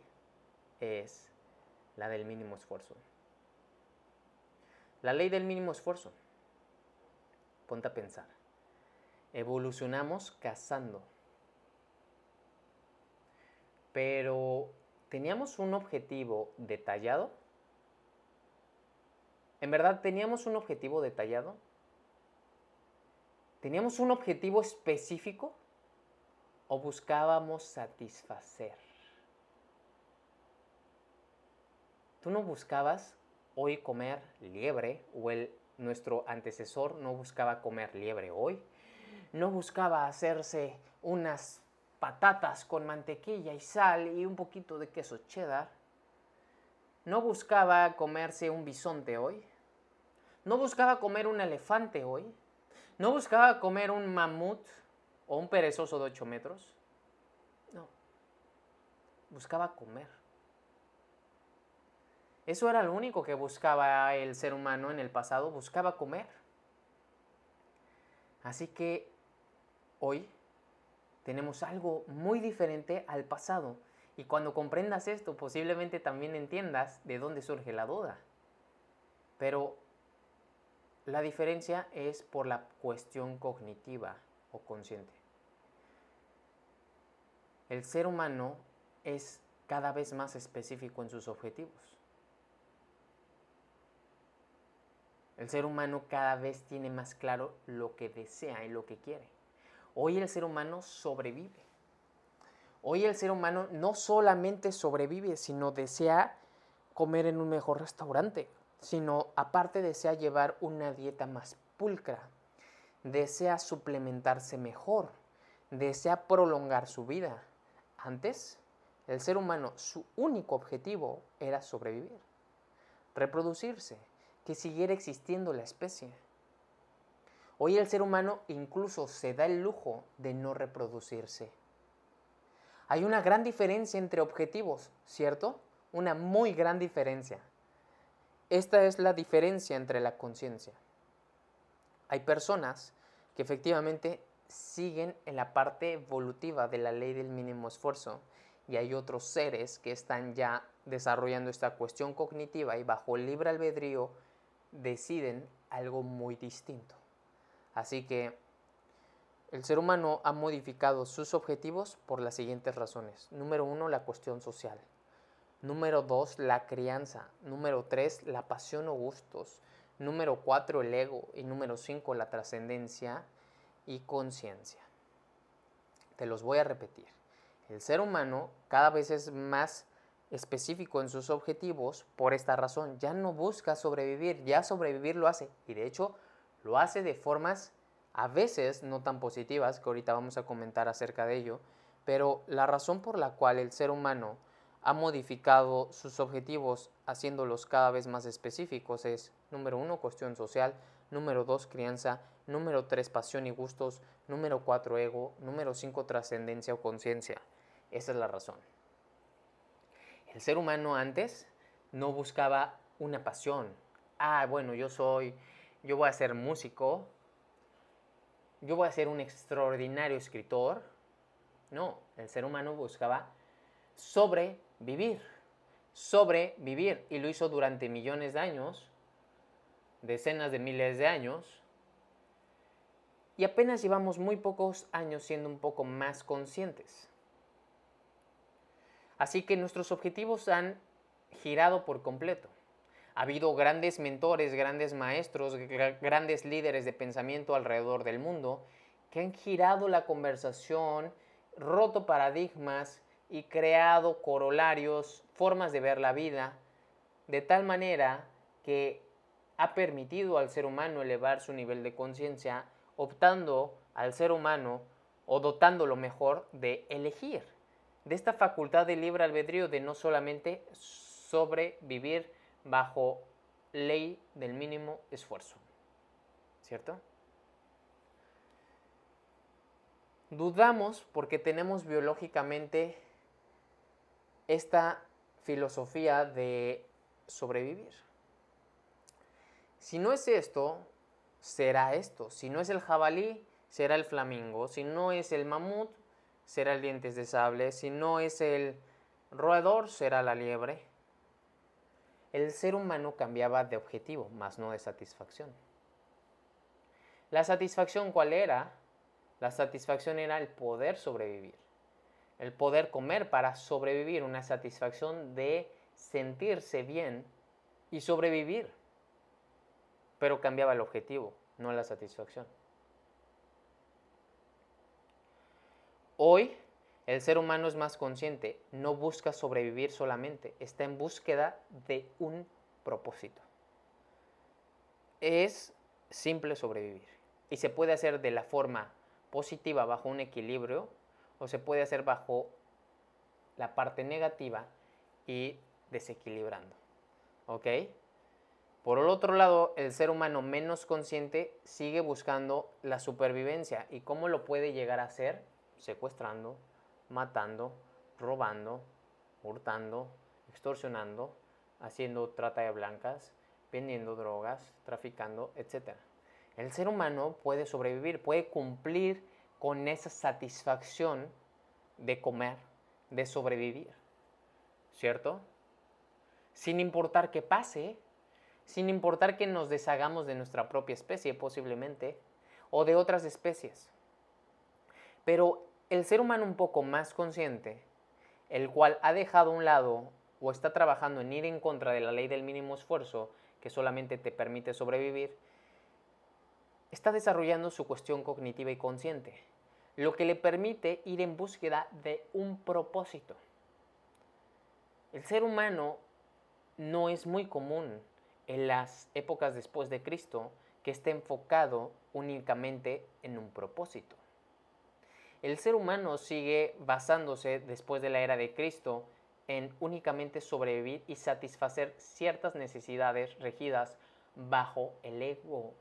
es la del mínimo esfuerzo. La ley del mínimo esfuerzo. Ponte a pensar. Evolucionamos cazando. Pero, ¿teníamos un objetivo detallado? ¿En verdad teníamos un objetivo detallado? ¿Teníamos un objetivo específico? ¿O buscábamos satisfacer? Tú no buscabas hoy comer liebre o el, nuestro antecesor no buscaba comer liebre hoy, no buscaba hacerse unas patatas con mantequilla y sal y un poquito de queso cheddar, no buscaba comerse un bisonte hoy, no buscaba comer un elefante hoy, no buscaba comer un mamut o un perezoso de 8 metros, no, buscaba comer. Eso era lo único que buscaba el ser humano en el pasado, buscaba comer. Así que hoy tenemos algo muy diferente al pasado. Y cuando comprendas esto, posiblemente también entiendas de dónde surge la duda. Pero la diferencia es por la cuestión cognitiva o consciente. El ser humano es cada vez más específico en sus objetivos. El ser humano cada vez tiene más claro lo que desea y lo que quiere. Hoy el ser humano sobrevive. Hoy el ser humano no solamente sobrevive, sino desea comer en un mejor restaurante, sino aparte desea llevar una dieta más pulcra, desea suplementarse mejor, desea prolongar su vida. Antes, el ser humano, su único objetivo era sobrevivir, reproducirse, que siguiera existiendo la especie. Hoy el ser humano incluso se da el lujo de no reproducirse. Hay una gran diferencia entre objetivos, ¿cierto? Una muy gran diferencia. Esta es la diferencia entre la conciencia. Hay personas que efectivamente siguen en la parte evolutiva de la ley del mínimo esfuerzo y hay otros seres que están ya desarrollando esta cuestión cognitiva y bajo libre albedrío deciden algo muy distinto. Así que el ser humano ha modificado sus objetivos por las siguientes razones. Número uno, la cuestión social. Número dos, la crianza. Número tres, la pasión o gustos. Número cuatro, el ego. Y número cinco, la trascendencia y conciencia. Te los voy a repetir. El ser humano cada vez es más específico en sus objetivos por esta razón. Ya no busca sobrevivir, ya sobrevivir lo hace. Y de hecho lo hace de formas a veces no tan positivas, que ahorita vamos a comentar acerca de ello. Pero la razón por la cual el ser humano ha modificado sus objetivos haciéndolos cada vez más específicos es, número uno, cuestión social, número dos, crianza, número tres, pasión y gustos, número cuatro, ego, número cinco, trascendencia o conciencia. Esa es la razón. El ser humano antes no buscaba una pasión. Ah, bueno, yo soy, yo voy a ser músico, yo voy a ser un extraordinario escritor. No, el ser humano buscaba sobrevivir, sobrevivir, y lo hizo durante millones de años, decenas de miles de años, y apenas llevamos muy pocos años siendo un poco más conscientes. Así que nuestros objetivos han girado por completo. Ha habido grandes mentores, grandes maestros, grandes líderes de pensamiento alrededor del mundo que han girado la conversación, roto paradigmas y creado corolarios, formas de ver la vida, de tal manera que ha permitido al ser humano elevar su nivel de conciencia, optando al ser humano o dotándolo mejor de elegir. De esta facultad de libre albedrío de no solamente sobrevivir bajo ley del mínimo esfuerzo. ¿Cierto? Dudamos porque tenemos biológicamente esta filosofía de sobrevivir. Si no es esto, será esto. Si no es el jabalí, será el flamingo. Si no es el mamut, será el dientes de sable, si no es el roedor, será la liebre. El ser humano cambiaba de objetivo, más no de satisfacción. La satisfacción cuál era? La satisfacción era el poder sobrevivir, el poder comer para sobrevivir, una satisfacción de sentirse bien y sobrevivir. Pero cambiaba el objetivo, no la satisfacción. Hoy el ser humano es más consciente, no busca sobrevivir solamente, está en búsqueda de un propósito. Es simple sobrevivir y se puede hacer de la forma positiva bajo un equilibrio o se puede hacer bajo la parte negativa y desequilibrando. ¿Ok? Por el otro lado, el ser humano menos consciente sigue buscando la supervivencia. ¿Y cómo lo puede llegar a hacer? secuestrando, matando, robando, hurtando, extorsionando, haciendo trata de blancas, vendiendo drogas, traficando, etc. El ser humano puede sobrevivir, puede cumplir con esa satisfacción de comer, de sobrevivir, ¿cierto? Sin importar qué pase, sin importar que nos deshagamos de nuestra propia especie posiblemente, o de otras especies. Pero el ser humano un poco más consciente, el cual ha dejado a un lado o está trabajando en ir en contra de la ley del mínimo esfuerzo, que solamente te permite sobrevivir, está desarrollando su cuestión cognitiva y consciente, lo que le permite ir en búsqueda de un propósito. El ser humano no es muy común en las épocas después de Cristo que esté enfocado únicamente en un propósito el ser humano sigue basándose después de la era de Cristo en únicamente sobrevivir y satisfacer ciertas necesidades regidas bajo el ego.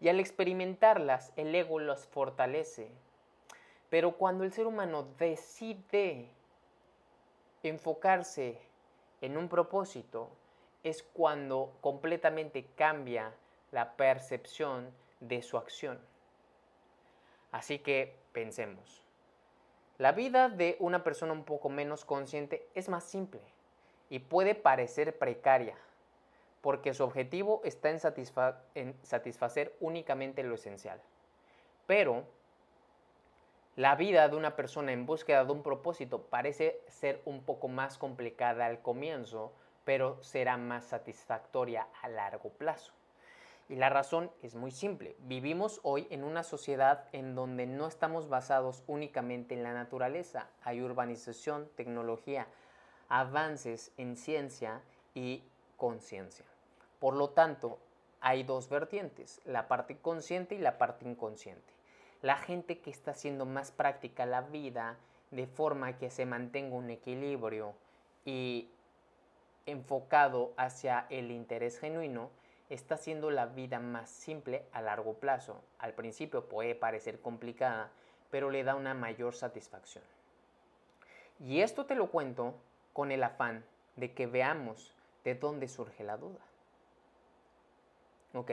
Y al experimentarlas, el ego los fortalece. Pero cuando el ser humano decide enfocarse en un propósito, es cuando completamente cambia la percepción de su acción. Así que pensemos. La vida de una persona un poco menos consciente es más simple y puede parecer precaria, porque su objetivo está en, satisfacer únicamente lo esencial. Pero la vida de una persona en búsqueda de un propósito parece ser un poco más complicada al comienzo, pero será más satisfactoria a largo plazo. Y la razón es muy simple. Vivimos hoy en una sociedad en donde no estamos basados únicamente en la naturaleza. Hay urbanización, tecnología, avances en ciencia y conciencia. Por lo tanto, hay dos vertientes, la parte consciente y la parte inconsciente. La gente que está haciendo más práctica la vida de forma que se mantenga un equilibrio y enfocado hacia el interés genuino, está haciendo la vida más simple a largo plazo. Al principio puede parecer complicada, pero le da una mayor satisfacción. Y esto te lo cuento con el afán de que veamos de dónde surge la duda. ¿Ok?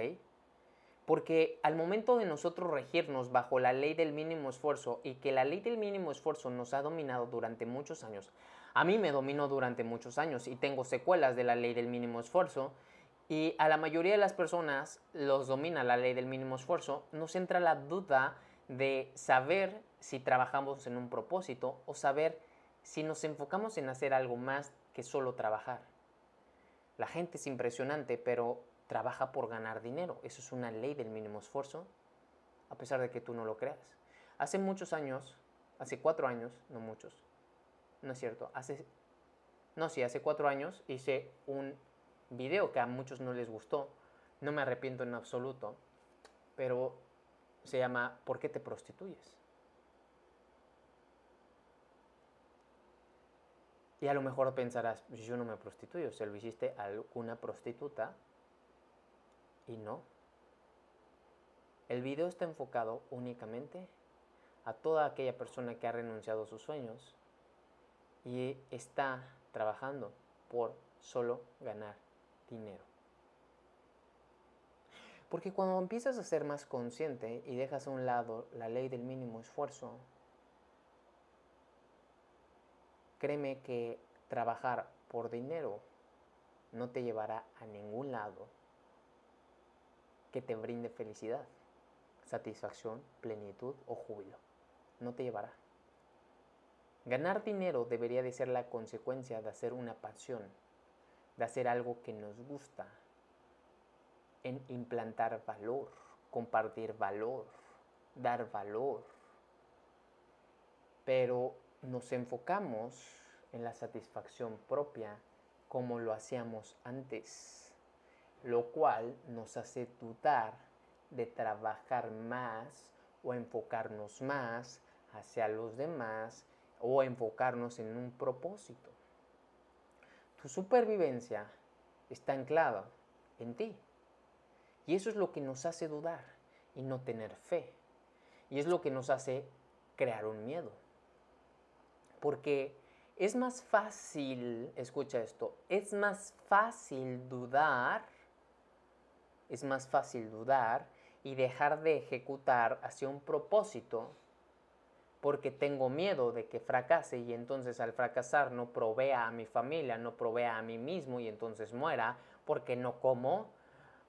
Porque al momento de nosotros regirnos bajo la ley del mínimo esfuerzo y que la ley del mínimo esfuerzo nos ha dominado durante muchos años, a mí me dominó durante muchos años y tengo secuelas de la ley del mínimo esfuerzo y a la mayoría de las personas los domina la ley del mínimo esfuerzo, nos entra la duda de saber si trabajamos en un propósito o saber si nos enfocamos en hacer algo más que solo trabajar. La gente es impresionante, pero trabaja por ganar dinero. Eso es una ley del mínimo esfuerzo, a pesar de que tú no lo creas. Hace muchos años, hace cuatro años, no muchos, no es cierto, hace, no, sí, hace cuatro años hice un video que a muchos no les gustó, no me arrepiento en absoluto, pero se llama ¿Por qué te prostituyes? Y a lo mejor pensarás, pues yo no me prostituyo, se lo hiciste a alguna prostituta y no. El video está enfocado únicamente a toda aquella persona que ha renunciado a sus sueños y está trabajando por solo ganar dinero. Porque cuando empiezas a ser más consciente y dejas a un lado la ley del mínimo esfuerzo, créeme que trabajar por dinero no te llevará a ningún lado que te brinde felicidad, satisfacción, plenitud o júbilo. No te llevará. Ganar dinero debería de ser la consecuencia de hacer una pasión, de hacer algo que nos gusta, en implantar valor, compartir valor, dar valor. Pero nos enfocamos en la satisfacción propia como lo hacíamos antes lo cual nos hace dudar de trabajar más o enfocarnos más hacia los demás o enfocarnos en un propósito. Tu supervivencia está anclada en ti. Y eso es lo que nos hace dudar y no tener fe. Y es lo que nos hace crear un miedo. Porque es más fácil, escucha esto, es más fácil dudar es más fácil dudar y dejar de ejecutar hacia un propósito porque tengo miedo de que fracase y entonces al fracasar no provea a mi familia, no provea a mí mismo y entonces muera porque no como,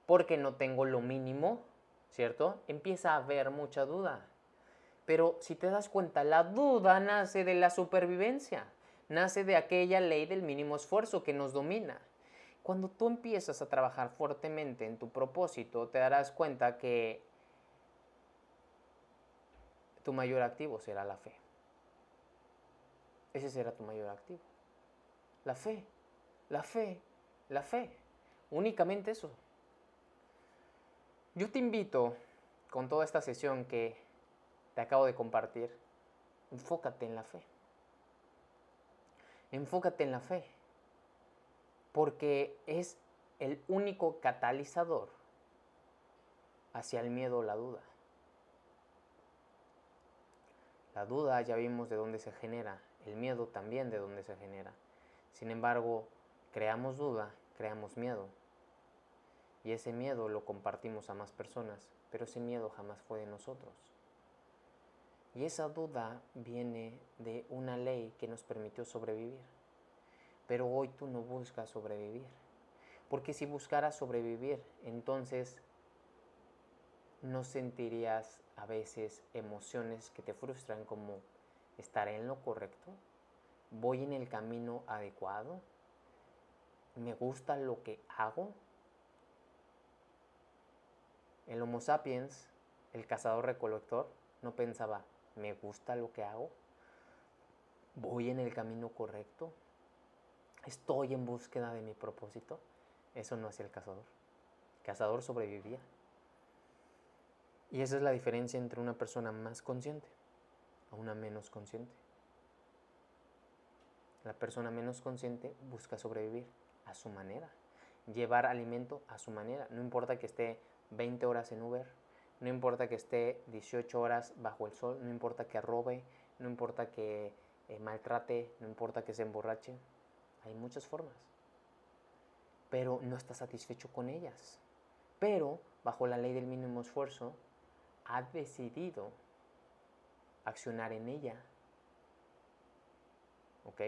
porque no tengo lo mínimo, ¿cierto? Empieza a haber mucha duda. Pero si te das cuenta, la duda nace de la supervivencia, nace de aquella ley del mínimo esfuerzo que nos domina. Cuando tú empiezas a trabajar fuertemente en tu propósito, te darás cuenta que tu mayor activo será la fe. Ese será tu mayor activo. La fe, la fe, la fe. Únicamente eso. Yo te invito, con toda esta sesión que te acabo de compartir, enfócate en la fe. Enfócate en la fe porque es el único catalizador hacia el miedo o la duda. La duda ya vimos de dónde se genera, el miedo también de dónde se genera. Sin embargo, creamos duda, creamos miedo. Y ese miedo lo compartimos a más personas, pero ese miedo jamás fue de nosotros. Y esa duda viene de una ley que nos permitió sobrevivir. Pero hoy tú no buscas sobrevivir. Porque si buscaras sobrevivir, entonces no sentirías a veces emociones que te frustran como estaré en lo correcto, voy en el camino adecuado, me gusta lo que hago. El Homo sapiens, el cazador-recolector, no pensaba, ¿me gusta lo que hago? ¿Voy en el camino correcto? ¿Estoy en búsqueda de mi propósito? Eso no hacía el cazador. El cazador sobrevivía. Y esa es la diferencia entre una persona más consciente a una menos consciente. La persona menos consciente busca sobrevivir a su manera, llevar alimento a su manera. No importa que esté 20 horas en Uber, no importa que esté 18 horas bajo el sol, no importa que robe, no importa que eh, maltrate, no importa que se emborrache. Hay muchas formas. Pero no está satisfecho con ellas. Pero, bajo la ley del mínimo esfuerzo, ha decidido accionar en ella. ¿Ok?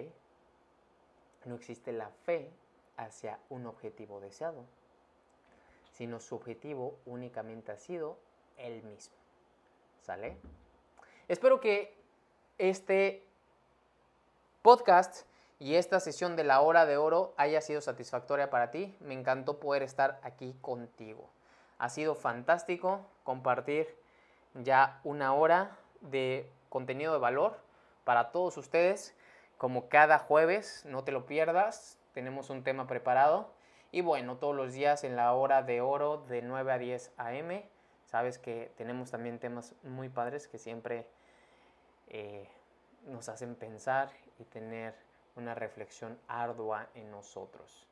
No existe la fe hacia un objetivo deseado, sino su objetivo únicamente ha sido él mismo. ¿Sale? Espero que este podcast y esta sesión de la hora de oro haya sido satisfactoria para ti. Me encantó poder estar aquí contigo. Ha sido fantástico compartir ya una hora de contenido de valor para todos ustedes. Como cada jueves, no te lo pierdas, tenemos un tema preparado. Y bueno, todos los días en la hora de oro de 9 a 10 a.m. Sabes que tenemos también temas muy padres que siempre eh, nos hacen pensar y tener una reflexión ardua en nosotros.